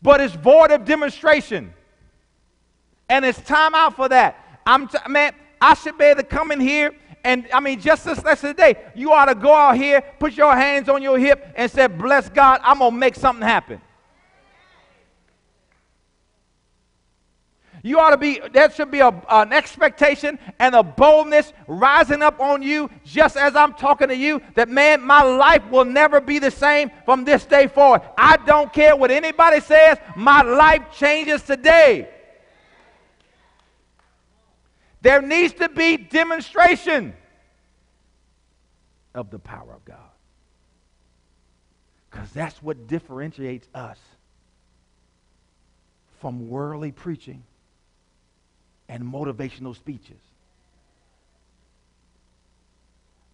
But it's void of demonstration. And it's time out for that. I'm t- man, I should be able to come in here and I mean, just this lesson today, you ought to go out here, put your hands on your hip, and say, Bless God, I'm gonna make something happen. You ought to be, there should be a, an expectation and a boldness rising up on you just as I'm talking to you that, man, my life will never be the same from this day forward. I don't care what anybody says, my life changes today. There needs to be demonstration of the power of God. Because that's what differentiates us from worldly preaching and motivational speeches.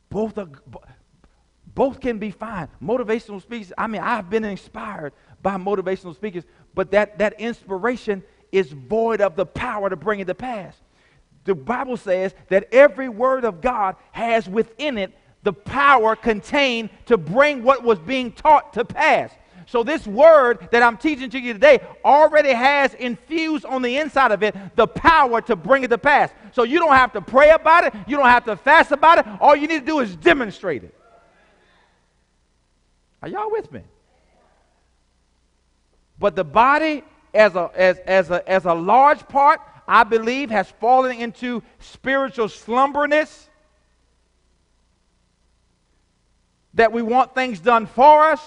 Both are both can be fine. Motivational speakers, I mean, I've been inspired by motivational speakers, but that, that inspiration is void of the power to bring it to pass. The Bible says that every word of God has within it the power contained to bring what was being taught to pass. So, this word that I'm teaching to you today already has infused on the inside of it the power to bring it to pass. So, you don't have to pray about it, you don't have to fast about it. All you need to do is demonstrate it. Are y'all with me? But the body, as a, as, as, a, as a large part, I believe, has fallen into spiritual slumberness. That we want things done for us.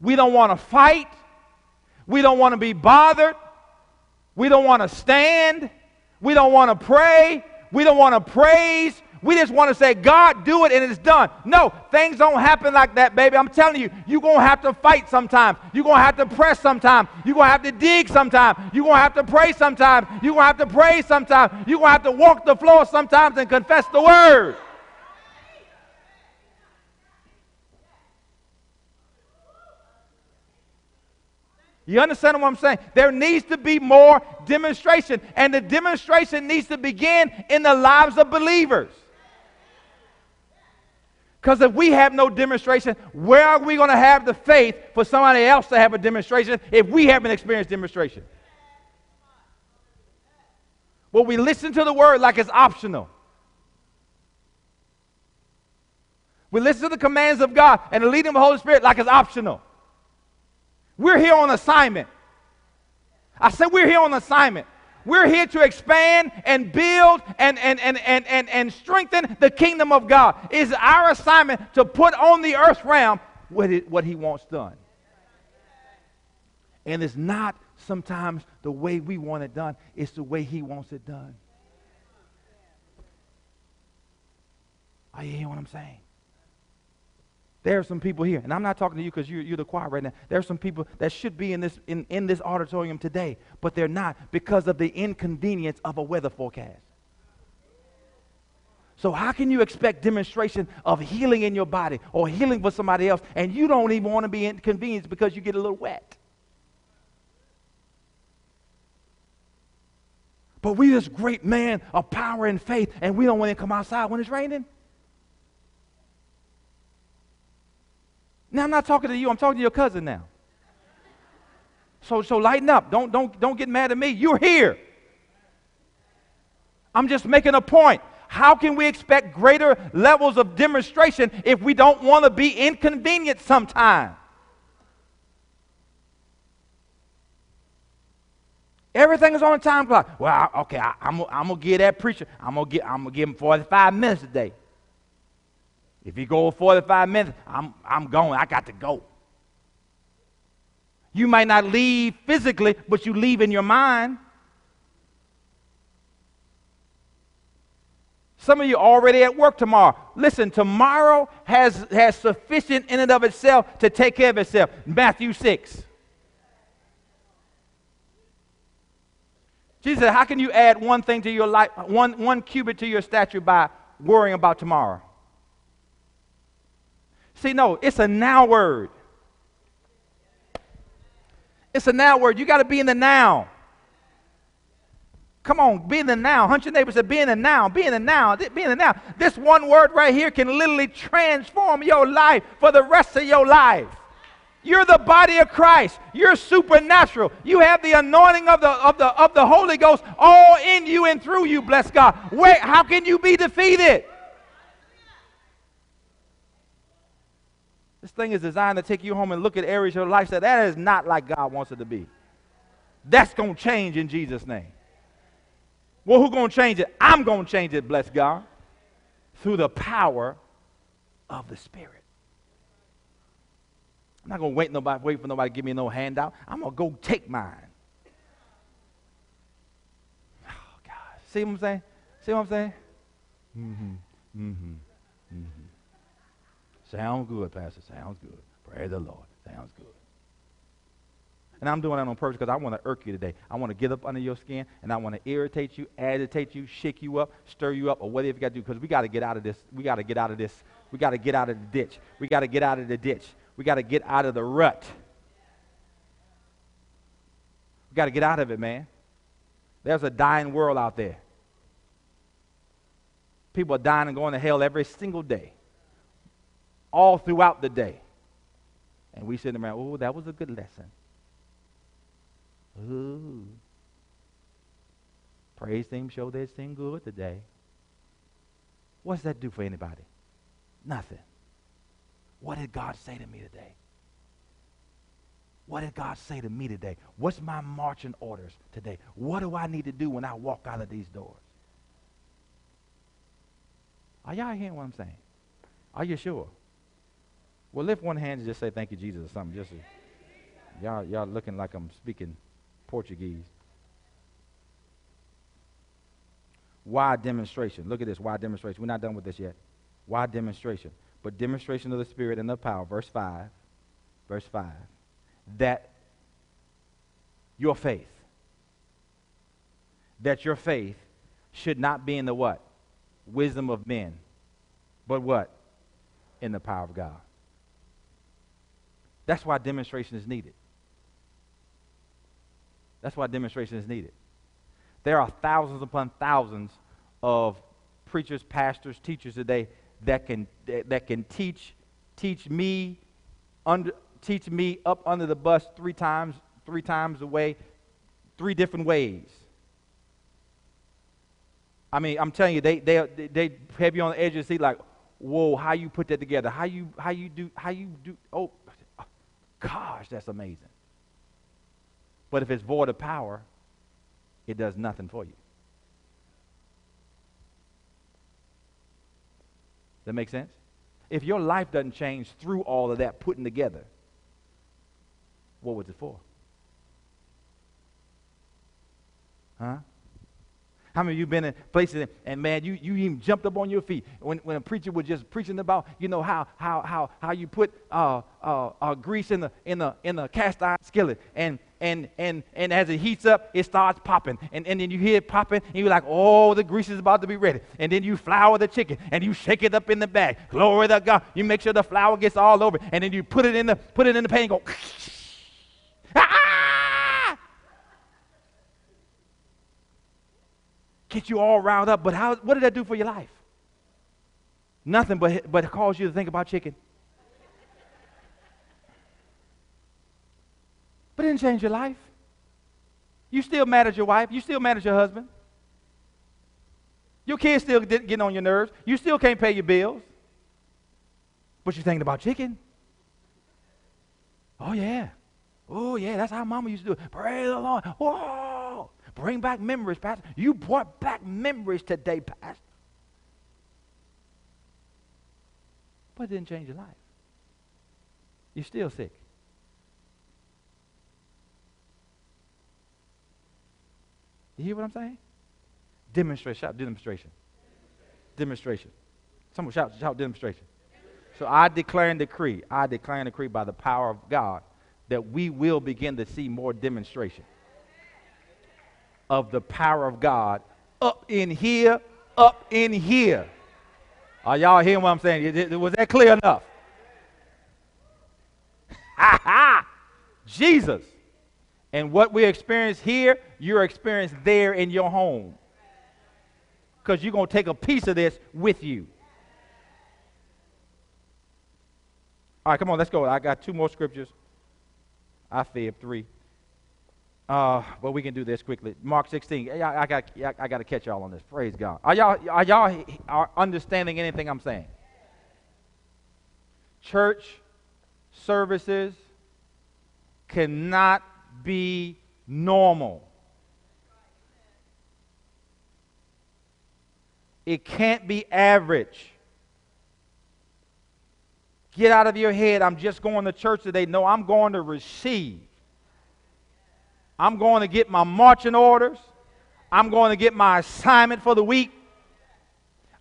We don't want to fight. We don't want to be bothered. We don't want to stand. We don't want to pray. We don't want to praise. We just want to say, God, do it and it's done. No, things don't happen like that, baby. I'm telling you, you're going to have to fight sometimes. You're going to have to press sometimes. You're going to have to dig sometimes. You're going to have to pray sometimes. You're going to have to pray sometimes. You're going to have to walk the floor sometimes and confess the word. You understand what I'm saying? There needs to be more demonstration, and the demonstration needs to begin in the lives of believers. Because if we have no demonstration, where are we going to have the faith for somebody else to have a demonstration if we haven't experienced demonstration? Well, we listen to the word like it's optional. We listen to the commands of God and the leading of the Holy Spirit like it's optional. We're here on assignment. I said we're here on assignment. We're here to expand and build and, and, and, and, and, and strengthen the kingdom of God. It's our assignment to put on the earth realm what, it, what He wants done. And it's not sometimes the way we want it done, it's the way He wants it done. Are you hearing what I'm saying? There are some people here, and I'm not talking to you because you're, you're, the choir right now. There are some people that should be in this, in, in this auditorium today, but they're not because of the inconvenience of a weather forecast. So, how can you expect demonstration of healing in your body or healing for somebody else, and you don't even want to be inconvenienced because you get a little wet? But we this great man of power and faith, and we don't want to come outside when it's raining. Now I'm not talking to you, I'm talking to your cousin now. So so lighten up. Don't don't don't get mad at me. You're here. I'm just making a point. How can we expect greater levels of demonstration if we don't want to be inconvenient sometime? Everything is on a time clock. Well, okay, I, am gonna give that preacher. I'm gonna give. I'm gonna give him 45 minutes a day. If you go 45 minutes, I'm, I'm going. I got to go. You might not leave physically, but you leave in your mind. Some of you already at work tomorrow. Listen, tomorrow has, has sufficient in and of itself to take care of itself. Matthew 6. Jesus said, How can you add one thing to your life, one, one cubit to your stature by worrying about tomorrow? See, no, it's a now word. It's a now word. You got to be in the now. Come on, be in the now. Hunt your neighbor said, be in the now, be in the now, be in the now. This one word right here can literally transform your life for the rest of your life. You're the body of Christ. You're supernatural. You have the anointing of the, of the, of the Holy Ghost all in you and through you, bless God. Wait, how can you be defeated? This thing is designed to take you home and look at areas of your life that that is not like God wants it to be. That's going to change in Jesus' name. Well, who's going to change it? I'm going to change it, bless God, through the power of the Spirit. I'm not going to wait, nobody, wait for nobody to give me no handout. I'm going to go take mine. Oh, God. See what I'm saying? See what I'm saying? Mm-hmm. Mm-hmm. Sounds good, Pastor. Sounds good. Praise the Lord. Sounds good. And I'm doing that on purpose because I want to irk you today. I want to get up under your skin and I want to irritate you, agitate you, shake you up, stir you up, or whatever you got to do because we got to get out of this. We got to get out of this. We got to get out of the ditch. We got to get out of the ditch. We got to get out of the rut. We got to get out of it, man. There's a dying world out there. People are dying and going to hell every single day, all throughout the day. And we sitting around, oh, that was a good lesson. Ooh. Praise team show they sing good today. What's that do for anybody? Nothing. What did God say to me today? What did God say to me today? What's my marching orders today? What do I need to do when I walk out of these doors? Are y'all hearing what I'm saying? Are you sure? Well, lift one hand and just say thank you, Jesus, or something. Just y'all, y'all looking like I'm speaking Portuguese. Why demonstration? Look at this. Why demonstration? We're not done with this yet. Why demonstration? But demonstration of the Spirit and the power. Verse 5. Verse 5. That your faith, that your faith should not be in the what? Wisdom of men, but what? In the power of God. That's why demonstration is needed. That's why demonstration is needed. There are thousands upon thousands of preachers, pastors, teachers today that can that, can teach teach me under teach me up under the bus three times three times away, three different ways. I mean, I'm telling you, they they they have you on the edge of the seat like, whoa, how you put that together? How you how you do how you do? Oh, gosh, that's amazing. But if it's void of power, it does nothing for you. That make sense? If your life doesn't change through all of that putting together, what was it for? Huh? How many of you been in places and man, you, you even jumped up on your feet when, when a preacher was just preaching about, you know, how how how how you put uh, uh, uh, grease in the in the in the cast iron skillet and and and and as it heats up, it starts popping. And, and then you hear it popping, and you're like, oh, the grease is about to be ready. And then you flour the chicken and you shake it up in the bag. Glory to God. You make sure the flour gets all over, and then you put it in the put it in the pan and go. Get you all riled up. But how, what did that do for your life? Nothing but, but it caused you to think about chicken. But it didn't change your life. You still mad at your wife. You still mad at your husband. Your kids still getting on your nerves. You still can't pay your bills. But you're thinking about chicken. Oh, yeah. Oh, yeah, that's how mama used to do it. Praise the Lord. Whoa. Bring back memories, Pastor. You brought back memories today, Pastor. But it didn't change your life. You're still sick. You hear what I'm saying? Demonstration. Shout demonstration. Demonstration. Someone shout, shout demonstration. So I declare and decree, I declare and decree by the power of God that we will begin to see more demonstration of the power of God up in here, up in here. Are y'all hearing what I'm saying? Was that clear enough? Ha ha! Jesus. And what we experience here, you're experiencing there in your home. Because you're going to take a piece of this with you. All right, come on, let's go. I got two more scriptures. I fib three. Uh, but we can do this quickly. Mark 16. I, I got I got to catch y'all on this. Praise God. Are y'all are y'all are understanding anything I'm saying? Church services cannot be normal. It can't be average. Get out of your head. I'm just going to church today. No, I'm going to receive. I'm going to get my marching orders. I'm going to get my assignment for the week.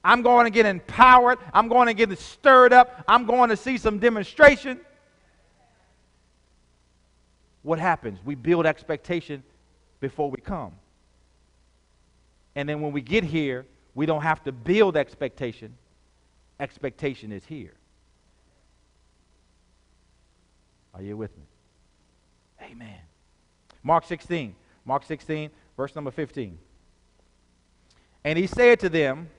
I'm going to get empowered. I'm going to get stirred up. I'm going to see some demonstration. what happens? We build expectation before we come. And then when we get here, we don't have to build expectation. Expectation is here. Are you with me? Amen. Mark 16. Mark 16, verse number 15. And he said to them,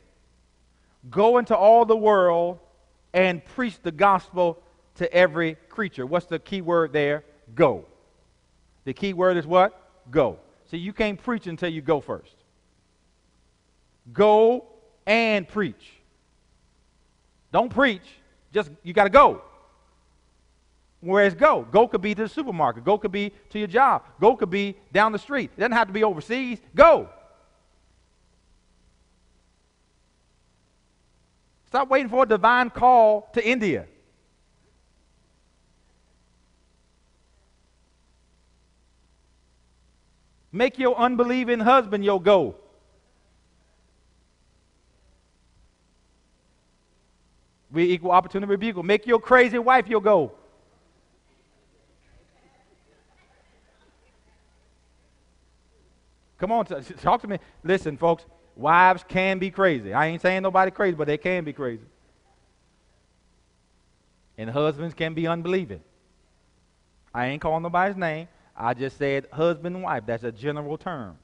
Go into all the world and preach the gospel to every creature. What's the key word there? Go. The key word is what? Go. See, you can't preach until you go first. Go and preach. Don't preach, just you got to go. Whereas go, go could be to the supermarket, go could be to your job, go could be down the street. It doesn't have to be overseas. Go. Stop waiting for a divine call to India. Make your unbelieving husband your go. We equal opportunity rebuke. Make your crazy wife your go. Come on, talk to me. Listen, folks, wives can be crazy. I ain't saying nobody crazy, but they can be crazy. And husbands can be unbelieving. I ain't calling nobody's name. I just said husband and wife. That's a general term.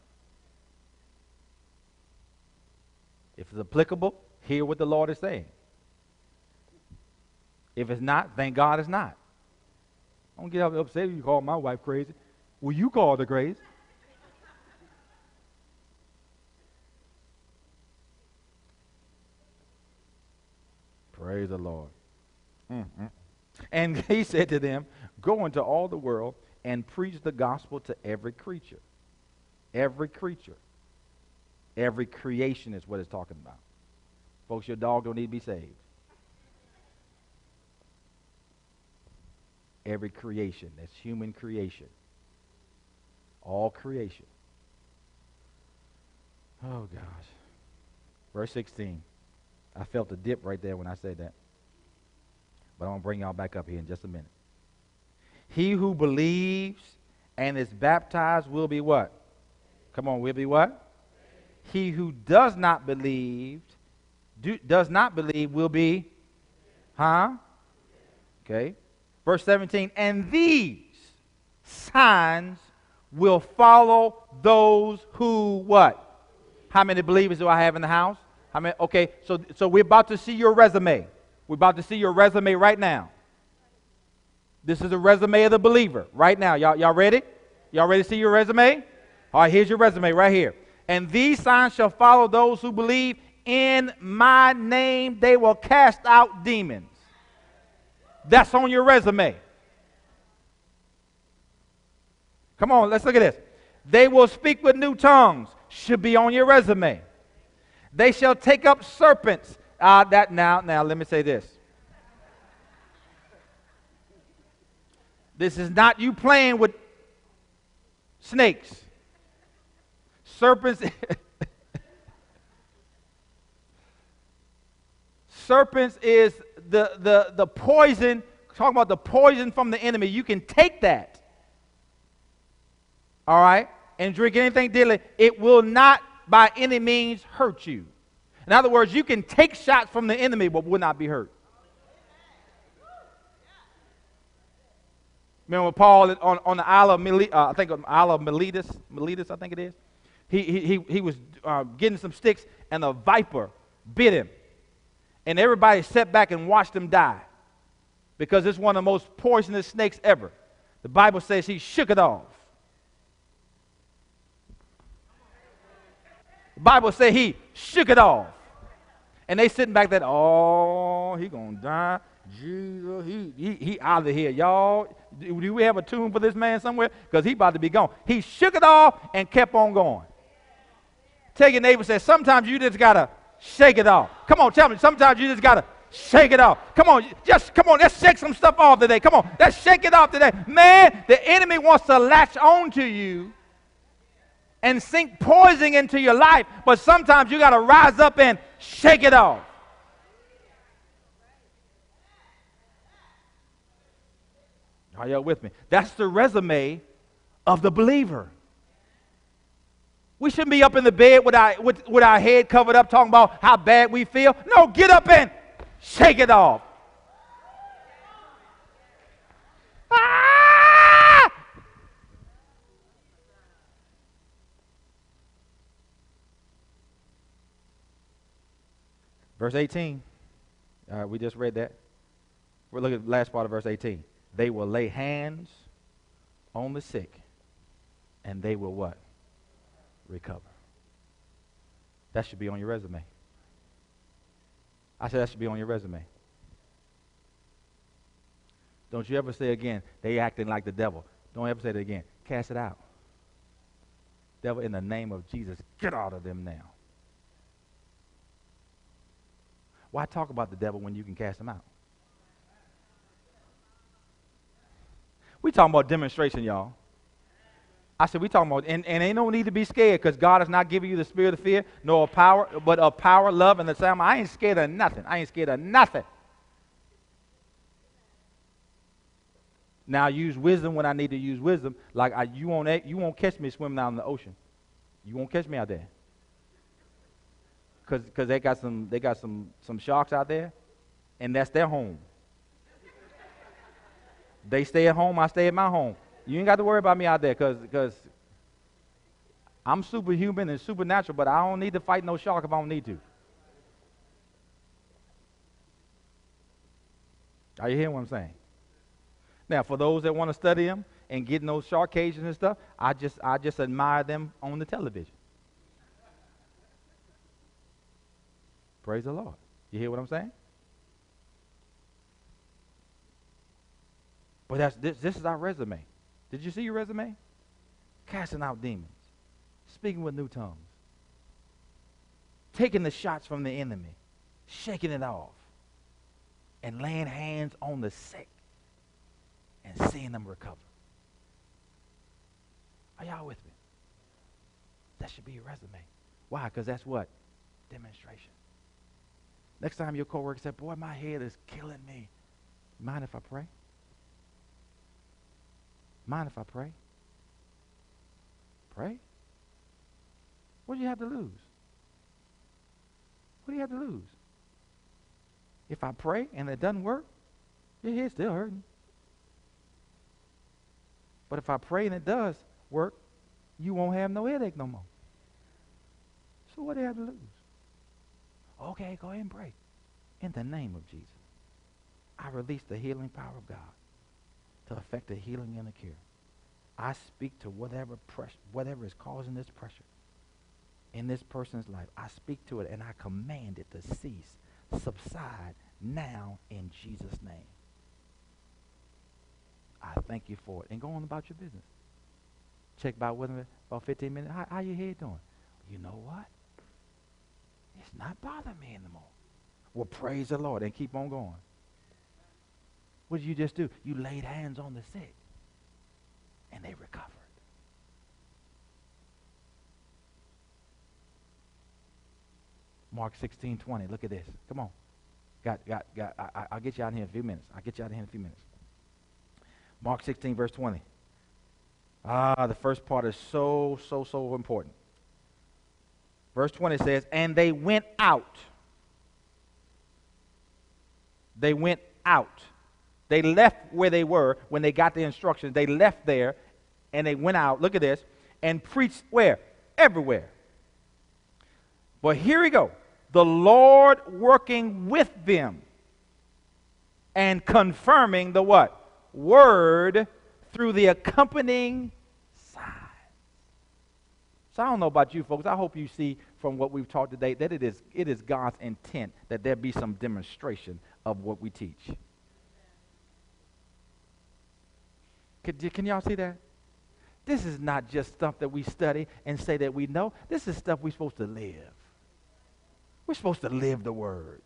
If it's applicable, hear what the Lord is saying. If it's not, thank God it's not. Don't get upset if you call my wife crazy. Well, you called her crazy. Praise the Lord. Mm-hmm. And he said to them, Go into all the world and preach the gospel to every creature. Every creature. Every creation is what it's talking about. Folks, your dog don't need to be saved. Every creation. That's human creation. All creation. Oh, gosh. Verse 16. I felt a dip right there when I said that. But I'm going to bring y'all back up here in just a minute. He who believes and is baptized will be what? Come on, will be what? He who does not believe, do, does not believe will be, huh? Okay. Verse 17, and these signs will follow those who what? How many believers do I have in the house? How many? Okay, so so we're about to see your resume. We're about to see your resume right now. This is a resume of the believer right now. Y'all, y'all ready? Y'all ready to see your resume? All right, here's your resume right here. And these signs shall follow those who believe in my name. They will cast out demons. That's on your resume. Come on, let's look at this. They will speak with new tongues. Should be on your resume. They shall take up serpents. Uh, that now, now let me say this. This is not you playing with snakes. Serpents. Serpents is the, the, the poison, talking about the poison from the enemy. You can take that, all right, and drink anything deadly. It will not by any means hurt you. In other words, you can take shots from the enemy but will not be hurt. Remember Paul on, on the Isle of Miletus, uh, I think Isle of Miletus, Miletus, I think it is. He, he, he was uh, getting some sticks and a viper bit him. And everybody sat back and watched him die because it's one of the most poisonous snakes ever. The Bible says he shook it off. The Bible say he shook it off. And they sitting back there, oh, he gonna die. Jesus, he, he, he out of here. Y'all, do, we have a tomb for this man somewhere? Because he about to be gone. He shook it off and kept on going. Tell your neighbor, say, sometimes you just gotta shake it off. Come on, tell me, sometimes you just gotta shake it off. Come on, just come on, let's shake some stuff off today. Come on, let's shake it off today. Man, the enemy wants to latch on to you and sink poison into your life, but sometimes you got to rise up and shake it off. Are y'all with me? That's the resume of the believer. We shouldn't be up in the bed with our, with, with our head covered up talking about how bad we feel. No, get up and shake it off. Verse 18. All right, we just read that. We're looking at the last part of verse 18. They will lay hands on the sick, and they will what? Recover. That should be on your resume. I said that should be on your resume. Don't you ever say again, they acting like the devil. Don't ever say that again. Cast it out. Devil, in the name of Jesus, get out of them now. Why talk about the devil when you can cast him out? We talking about demonstration, y'all. I said we talking about, and, and ain't no need to be scared because God is not giving you the spirit of fear, nor of power, but of power, love, and the sound. I ain't scared of nothing. I ain't scared of nothing. Now use wisdom when I need to use wisdom. Like I, you won't, you won't catch me swimming out in the ocean. You won't catch me out there. Cause, Cause they got some, they got some, some sharks out there, and that's their home. They stay at home, I stay at my home. You ain't got to worry about me out there because because I'm superhuman and supernatural, but I don't need to fight no shark if I don't need to. Are you hearing what I'm saying? Now, for those that want to study them and get in those shark cages and stuff, I just I just admire them on the television. Praise the Lord. You hear what I'm saying? But that's this, this is our resume. Did you see your resume? Casting out demons, speaking with new tongues, taking the shots from the enemy, shaking it off, and laying hands on the sick and seeing them recover. Are y'all with me? That should be your resume. Why? Because that's what? Demonstration. Next time your coworker said, Boy, my head is killing me. Mind if I pray? Mind if I pray? Pray? What do you have to lose? What do you have to lose? If I pray and it doesn't work, your head's still hurting. But if I pray and it does work, you won't have no headache no more. So what do you have to lose? Okay, go ahead and pray. In the name of Jesus, I release the healing power of God to affect a healing and a cure. I speak to whatever pressure, whatever is causing this pressure in this person's life. I speak to it and I command it to cease, subside now in Jesus' name. I thank you for it. And go on about your business. Check back with me about 15 minutes. How, how your head doing? You know what? It's not bothering me anymore. Well, praise the Lord and keep on going. What did you just do? You laid hands on the sick and they recovered. Mark 16, 20. Look at this. Come on. Got, got, got. I, I'll get you out here in a few minutes. I'll get you out here in a few minutes. Mark 16, verse 20. Ah, the first part is so, so, so important. Verse 20 says, And they went out. They went out. They left where they were when they got the instructions. They left there and they went out. Look at this. And preached where? Everywhere. But here we go. The Lord working with them and confirming the what? Word through the accompanying. So I don't know about you folks. I hope you see from what we've taught today that it is, it is God's intent that there be some demonstration of what we teach. Can, can y'all see that? This is not just stuff that we study and say that we know. This is stuff we're supposed to live. We're supposed to live the word.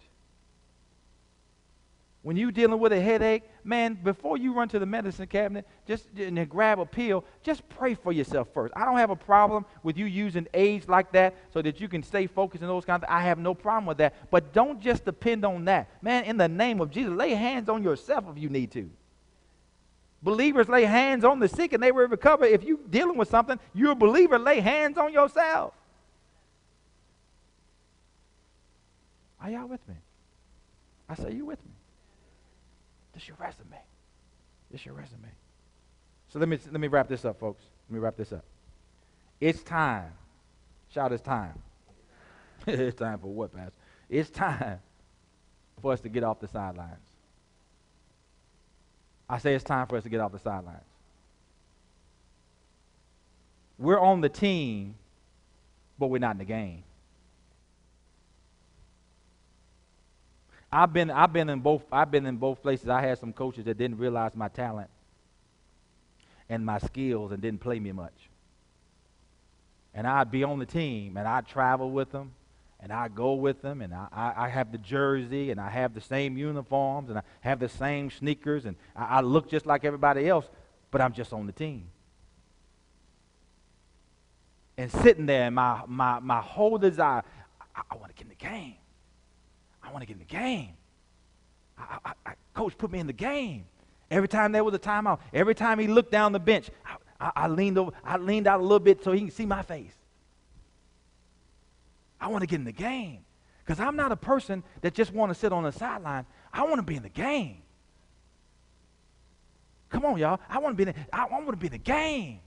When you're dealing with a headache, man, before you run to the medicine cabinet, just and grab a pill, just pray for yourself first. I don't have a problem with you using aids like that so that you can stay focused and those kinds of things. I have no problem with that. But don't just depend on that. Man, in the name of Jesus, lay hands on yourself if you need to. Believers lay hands on the sick and they will recover. If you're dealing with something, you're a believer, lay hands on yourself. Are y'all with me? I say, you with me? This your resume. This your resume. So let me let me wrap this up, folks. Let me wrap this up. It's time. Shout it's time. it's time for what, Pastor? It's time for us to get off the sidelines. I say it's time for us to get off the sidelines. We're on the team, but we're not in the game. I've been I've been in both I've been in both places. I had some coaches that didn't realize my talent and my skills and didn't play me much. And I'd be on the team and I'd travel with them and I go with them and I, I, have the jersey and I have the same uniforms and I have the same sneakers and I, I look just like everybody else, but I'm just on the team. And sitting there, my, my, my whole desire, I, I want to get in the game. I want to get in the game. I, I, I, coach put me in the game. Every time there was a timeout, every time he looked down the bench, I, I, leaned over, I leaned out a little bit so he can see my face. I want to get in the game because I'm not a person that just want to sit on the sideline. I want to be in the game. Come on, y'all. I want to be in the, I want to be in the game.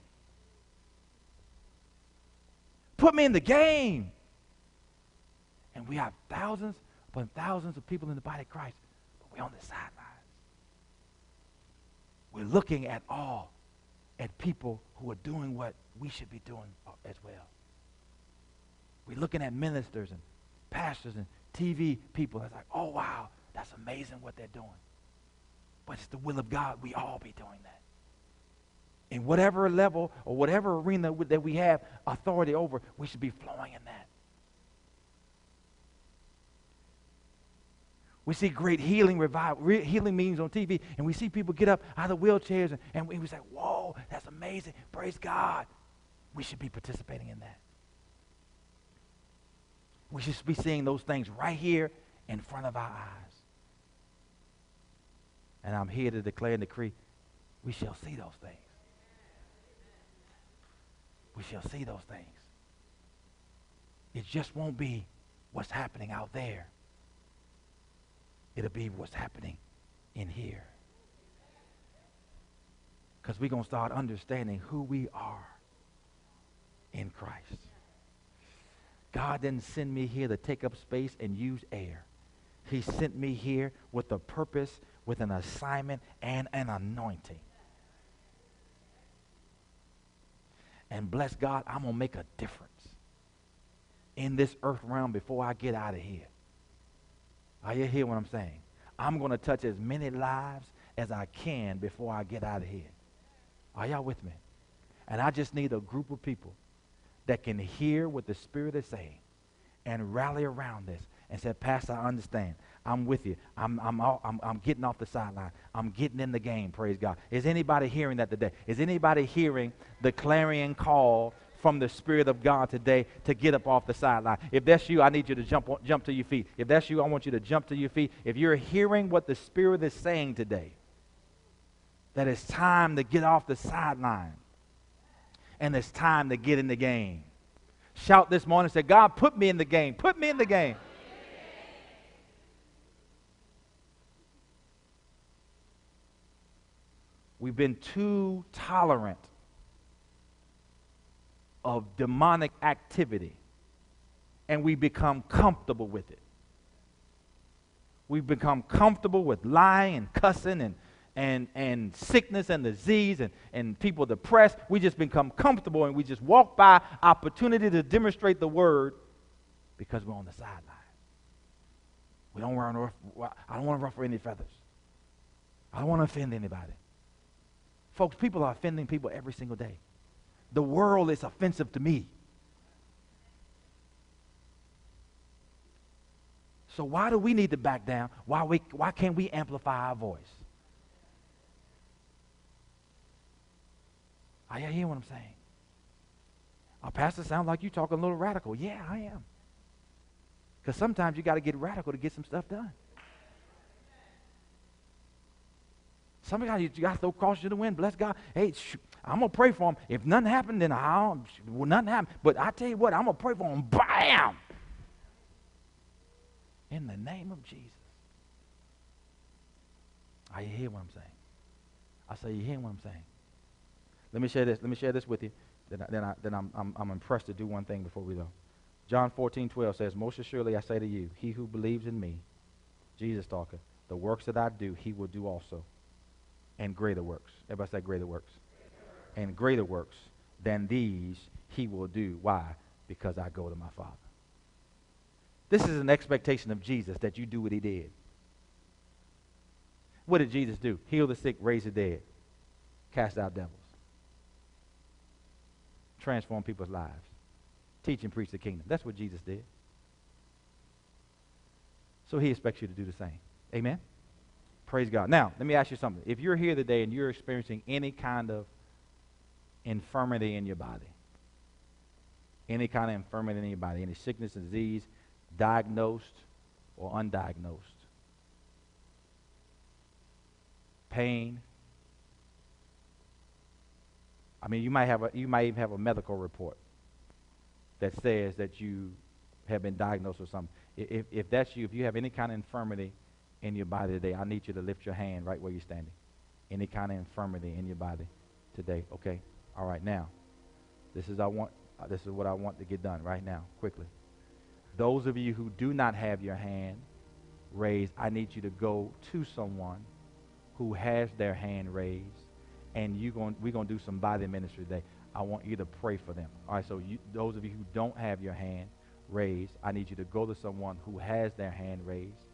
Put me in the game. And we have thousands upon thousands of people in the body of Christ, but we're on the sidelines. We're looking at all at people who are doing what we should be doing as well. We're looking at ministers and pastors and TV people. That's like, oh, wow, that's amazing what they're doing. But it's the will of God we all be doing that. In whatever level or whatever arena that we have authority over, we should be flowing in that. We see great healing revival, healing meetings on TV, and we see people get up out of the wheelchairs, and, and we say, whoa, that's amazing. Praise God. We should be participating in that. We should be seeing those things right here in front of our eyes. And I'm here to declare and decree we shall see those things. We shall see those things. It just won't be what's happening out there it'll be what's happening in here. Because we're going to start understanding who we are in Christ. God didn't send me here to take up space and use air. He sent me here with a purpose, with an assignment, and an anointing. And bless God, I'm going to make a difference in this earth realm before I get out of here. Are you hear what I'm saying? I'm going to touch as many lives as I can before I get out of here. Are y'all with me? And I just need a group of people that can hear what the Spirit is saying and rally around this and say, Pastor, I understand. I'm with you. I'm, I'm, I'm, I'm getting off the sideline. I'm getting in the game, praise God. Is anybody hearing that today? Is anybody hearing the clarion call from the Spirit of God today to get up off the sideline. If that's you, I need you to jump, jump to your feet. If that's you, I want you to jump to your feet. If you're hearing what the Spirit is saying today, that it's time to get off the sideline and it's time to get in the game. Shout this morning say, God, put me in the game. Put me in the game. We've been too tolerant of demonic activity and we become comfortable with it. We become comfortable with lying and cussing and, and, and sickness and disease and, and people depressed. We just become comfortable and we just walk by opportunity to demonstrate the word because we're on the sideline. We don't want to, I don't want to ruffle any feathers. I don't want to offend anybody. Folks, people are offending people every single day the world is offensive to me. So why do we need to back down? Why, we, why can't we amplify our voice? Are you hearing what I'm saying? Our pastor sounds like you talking a little radical. Yeah, I am. Because sometimes you got to get radical to get some stuff done. Some of you, you got to throw caution to the wind. Bless God. Hey, shoot, I'm going to pray for him. If nothing happened, then I'll, well, nothing happened. But I tell you what, I'm going to pray for him. Bam! In the name of Jesus. Are you hearing what I'm saying? I say, you hearing what I'm saying? Let me share this. Let me share this with you. Then, I, then, I, then I'm, I'm, I'm impressed to do one thing before we go. John 14, 12 says, Most assuredly I say to you, he who believes in me, Jesus talking, the works that I do, he will do also. And greater works. Everybody say greater works. And greater works than these he will do. Why? Because I go to my Father. This is an expectation of Jesus that you do what he did. What did Jesus do? Heal the sick, raise the dead, cast out devils, transform people's lives, teach and preach the kingdom. That's what Jesus did. So he expects you to do the same. Amen? Praise God. Now, let me ask you something. If you're here today and you're experiencing any kind of infirmity in your body, any kind of infirmity in your body, any sickness, disease, diagnosed or undiagnosed, pain. I mean, you might have a, you might even have a medical report that says that you have been diagnosed with something. If, if that's you, if you have any kind of infirmity in your body today, I need you to lift your hand right where you're standing. Any kind of infirmity in your body today, okay? All right, now, this is I want. Uh, this is what I want to get done right now, quickly. Those of you who do not have your hand raised, I need you to go to someone who has their hand raised, and you going, we're going to do some body ministry today. I want you to pray for them. All right, so you, those of you who don't have your hand raised, I need you to go to someone who has their hand raised,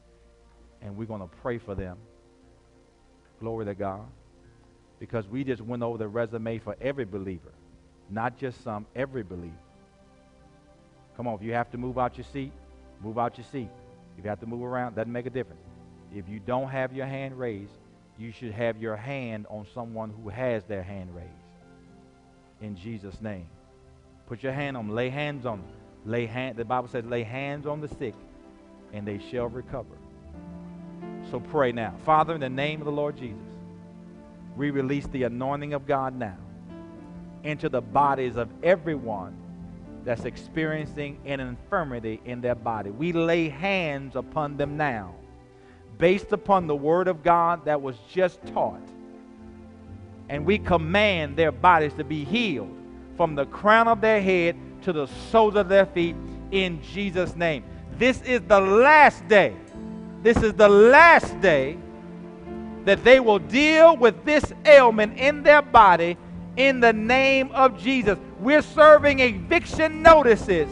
and we're going to pray for them. Glory to God. Because we just went over the resume for every believer, not just some, every believer. Come on, if you have to move out your seat, move out your seat. If you have to move around, doesn't make a difference. If you don't have your hand raised, you should have your hand on someone who has their hand raised. In Jesus' name. Put your hand on them. Lay hands on them. Lay hand, the Bible says, lay hands on the sick, and they shall recover. So pray now. Father, in the name of the Lord Jesus, we release the anointing of God now into the bodies of everyone that's experiencing an infirmity in their body. We lay hands upon them now based upon the word of God that was just taught. And we command their bodies to be healed from the crown of their head to the soles of their feet in Jesus' name. This is the last day. This is the last day that they will deal with this ailment in their body in the name of Jesus. We're serving eviction notices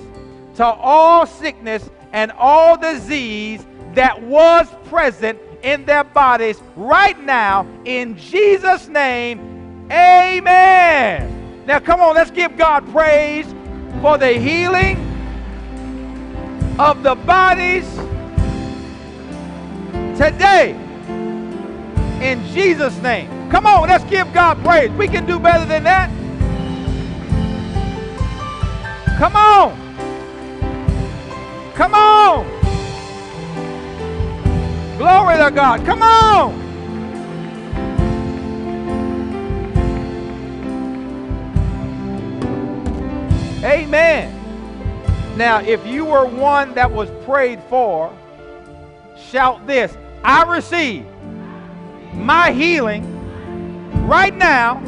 to all sickness and all disease that was present in their bodies right now in Jesus' name. Amen. Now, come on, let's give God praise for the healing of the bodies today in Jesus' name. Come on, let's give God praise. We can do better than that. Come on. Come on. Glory to God. Come on. Amen. Now, if you were one that was prayed for, shout this I receive my healing right now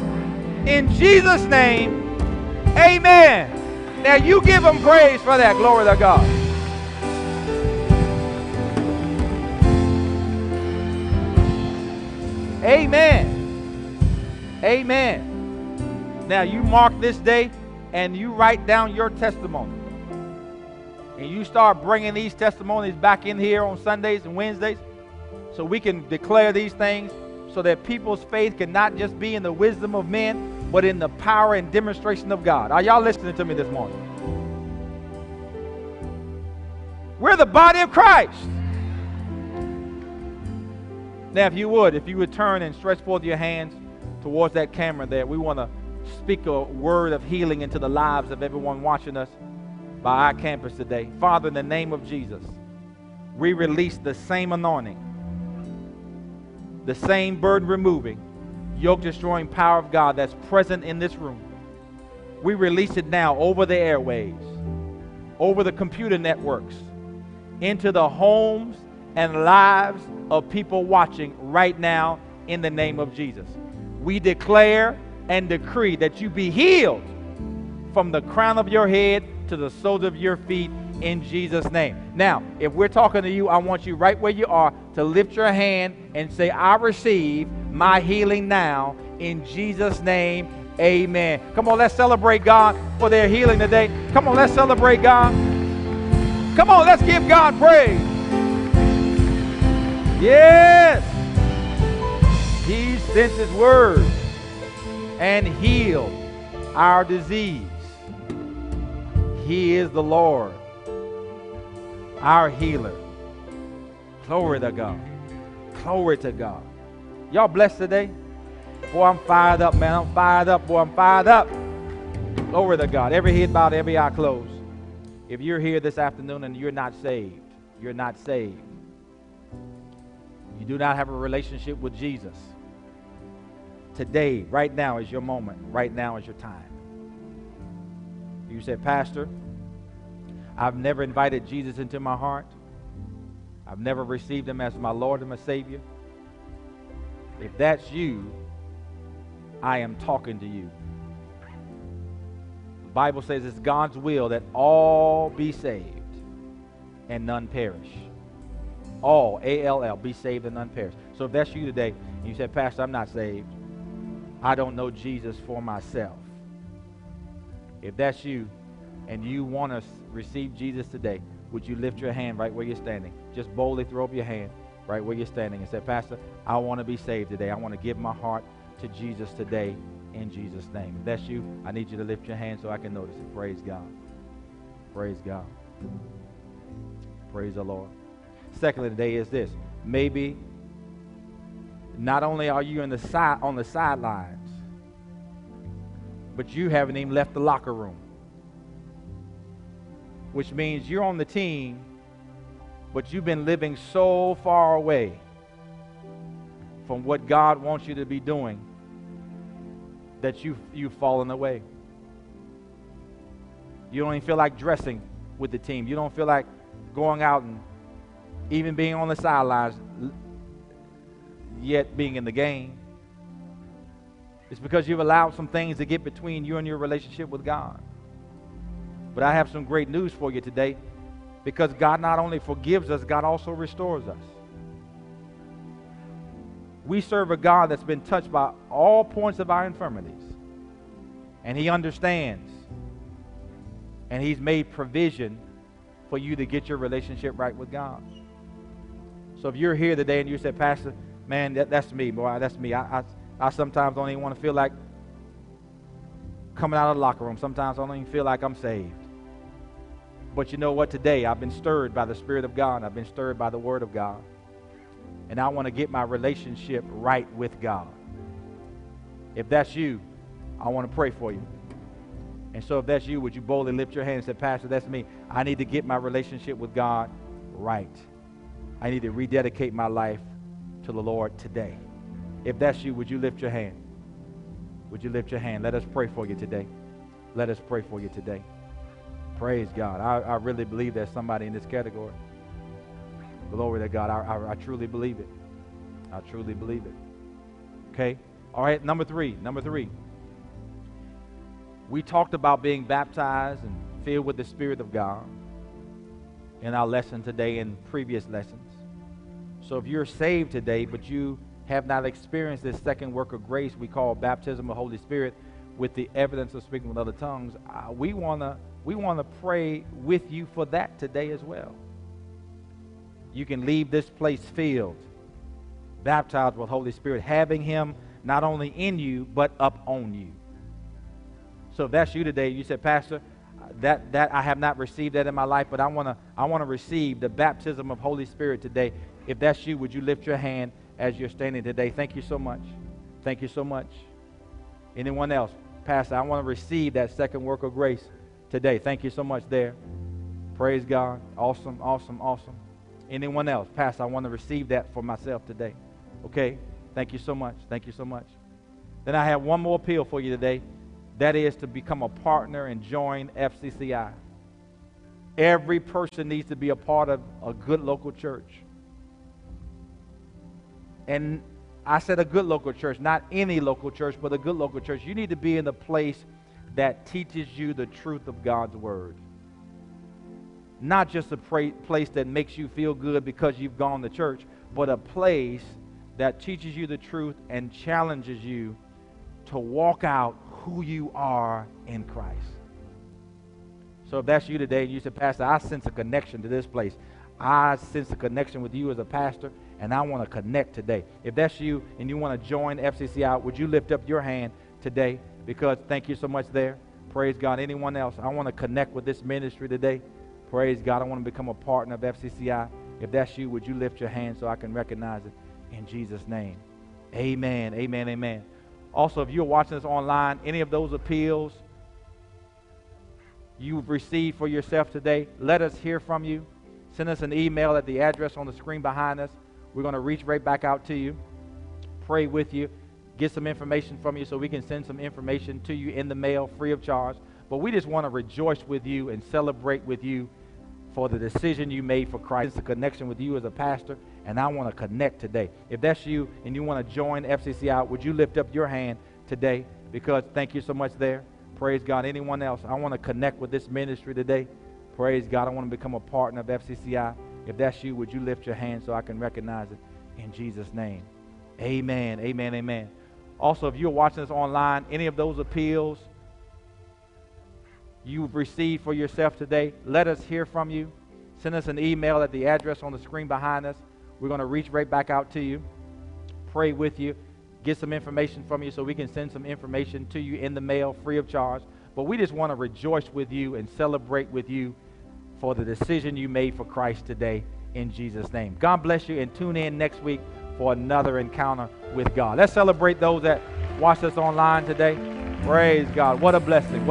in Jesus' name. Amen. Now, you give them praise for that. Glory to God. Amen. Amen. Now you mark this day and you write down your testimony. And you start bringing these testimonies back in here on Sundays and Wednesdays so we can declare these things so that people's faith can not just be in the wisdom of men, but in the power and demonstration of God. Are y'all listening to me this morning? We're the body of Christ. Now, if you would, if you would turn and stretch forth your hands towards that camera there, we want to speak a word of healing into the lives of everyone watching us by our campus today. Father, in the name of Jesus, we release the same anointing, the same burden removing, yoke destroying power of God that's present in this room. We release it now over the airwaves, over the computer networks, into the homes and lives of people watching right now in the name of Jesus. We declare and decree that you be healed from the crown of your head to the soles of your feet in Jesus' name. Now, if we're talking to you, I want you right where you are to lift your hand and say, I receive my healing now in Jesus' name. Amen. Come on, let's celebrate God for their healing today. Come on, let's celebrate God. Come on, let's give God praise. Yes. He sent his word and healed our disease. He is the Lord, our healer. Glory to God. Glory to God. Y'all blessed today? Boy, I'm fired up, man. I'm fired up. Boy, I'm fired up. Glory to God. Every head bowed, every eye closed. If you're here this afternoon and you're not saved, you're not saved. You do not have a relationship with Jesus. Today, right now is your moment. Right now is your time. You said, Pastor, I've never invited Jesus into my heart. I've never received him as my Lord and my Savior. If that's you, I am talking to you. The Bible says it's God's will that all be saved and none perish. All, A L L, be saved and none perish. So if that's you today, and you said, Pastor, I'm not saved, I don't know Jesus for myself. If that's you and you want to receive Jesus today, would you lift your hand right where you're standing? Just boldly throw up your hand right where you're standing and say, Pastor, I want to be saved today. I want to give my heart to Jesus today in Jesus' name. If that's you, I need you to lift your hand so I can notice it. Praise God. Praise God. Praise the Lord. Secondly, today is this. Maybe not only are you in the on the sidelines, but you haven't even left the locker room. Which means you're on the team, but you've been living so far away from what God wants you to be doing that you you've fallen away. You don't even feel like dressing with the team. You don't feel like going out and even being on the sidelines, yet being in the game. It's because you've allowed some things to get between you and your relationship with God. But I have some great news for you today because God not only forgives us, God also restores us. We serve a God that's been touched by all points of our infirmities, and He understands, and He's made provision for you to get your relationship right with God. So if you're here today and you said, Pastor, man, that, that's me, boy, that's me. I, I, I sometimes don't even want to feel like coming out of the locker room. Sometimes I don't even feel like I'm saved. But you know what? Today I've been stirred by the Spirit of God. I've been stirred by the Word of God. And I want to get my relationship right with God. If that's you, I want to pray for you. And so if that's you, would you boldly lift your hand and say, Pastor, that's me. I need to get my relationship with God right. I need to rededicate my life to the Lord today. If that's you, would you lift your hand? Would you lift your hand? Let us pray for you today. Let us pray for you today. Praise God. I, I really believe there's somebody in this category. Glory to God. I, I, I truly believe it. I truly believe it. Okay? All right, number three. Number three. We talked about being baptized and filled with the Spirit of God in our lesson today and previous lessons. So if you're saved today, but you have not experienced this second work of grace we call baptism of the Holy Spirit with the evidence of speaking with other tongues, uh, we want to we want to pray with you for that today as well. You can leave this place filled, baptized with Holy Spirit, having Him not only in you but up on you. So if that's you today, you said, Pastor, that that I have not received that in my life, but I want to I want to receive the baptism of Holy Spirit today. If that's you, would you lift your hand as you're standing today? Thank you so much. Thank you so much. Anyone else? Pastor, I want to receive that second work of grace today. Thank you so much there. Praise God. Awesome, awesome, awesome. Anyone else? Pastor, I want to receive that for myself today. Okay? Thank you so much. Thank you so much. Then I have one more appeal for you today. That is to become a partner and join FCCI. Every person needs to be a part of a good local church. And I said a good local church, not any local church, but a good local church. You need to be in a place that teaches you the truth of God's word. Not just a pra- place that makes you feel good because you've gone to church, but a place that teaches you the truth and challenges you to walk out who you are in Christ. So if that's you today and you say, Pastor, I sense a connection to this place. I sense a connection with you as a pastor, and I want to connect today. If that's you and you want to join FCCI, would you lift up your hand today? Because thank you so much there. Praise God. Anyone else? I want to connect with this ministry today. Praise God. I want to become a partner of FCCI. If that's you, would you lift your hand so I can recognize it in Jesus' name? Amen. Amen. Amen. Also, if you're watching this online, any of those appeals you've received for yourself today, let us hear from you. Send us an email at the address on the screen behind us. We're going to reach right back out to you, pray with you, get some information from you so we can send some information to you in the mail free of charge. But we just want to rejoice with you and celebrate with you for the decision you made for Christ. It's a connection with you as a pastor, and I want to connect today. If that's you and you want to join FCCI, would you lift up your hand today? Because thank you so much there. Praise God. Anyone else? I want to connect with this ministry today. Praise God. I want to become a partner of FCCI. If that's you, would you lift your hand so I can recognize it in Jesus' name? Amen. Amen. Amen. Also, if you're watching this online, any of those appeals you've received for yourself today, let us hear from you. Send us an email at the address on the screen behind us. We're going to reach right back out to you, pray with you, get some information from you so we can send some information to you in the mail free of charge. But we just want to rejoice with you and celebrate with you for the decision you made for Christ today in Jesus' name. God bless you and tune in next week for another encounter with God. Let's celebrate those that watch us online today. Praise God. What a blessing.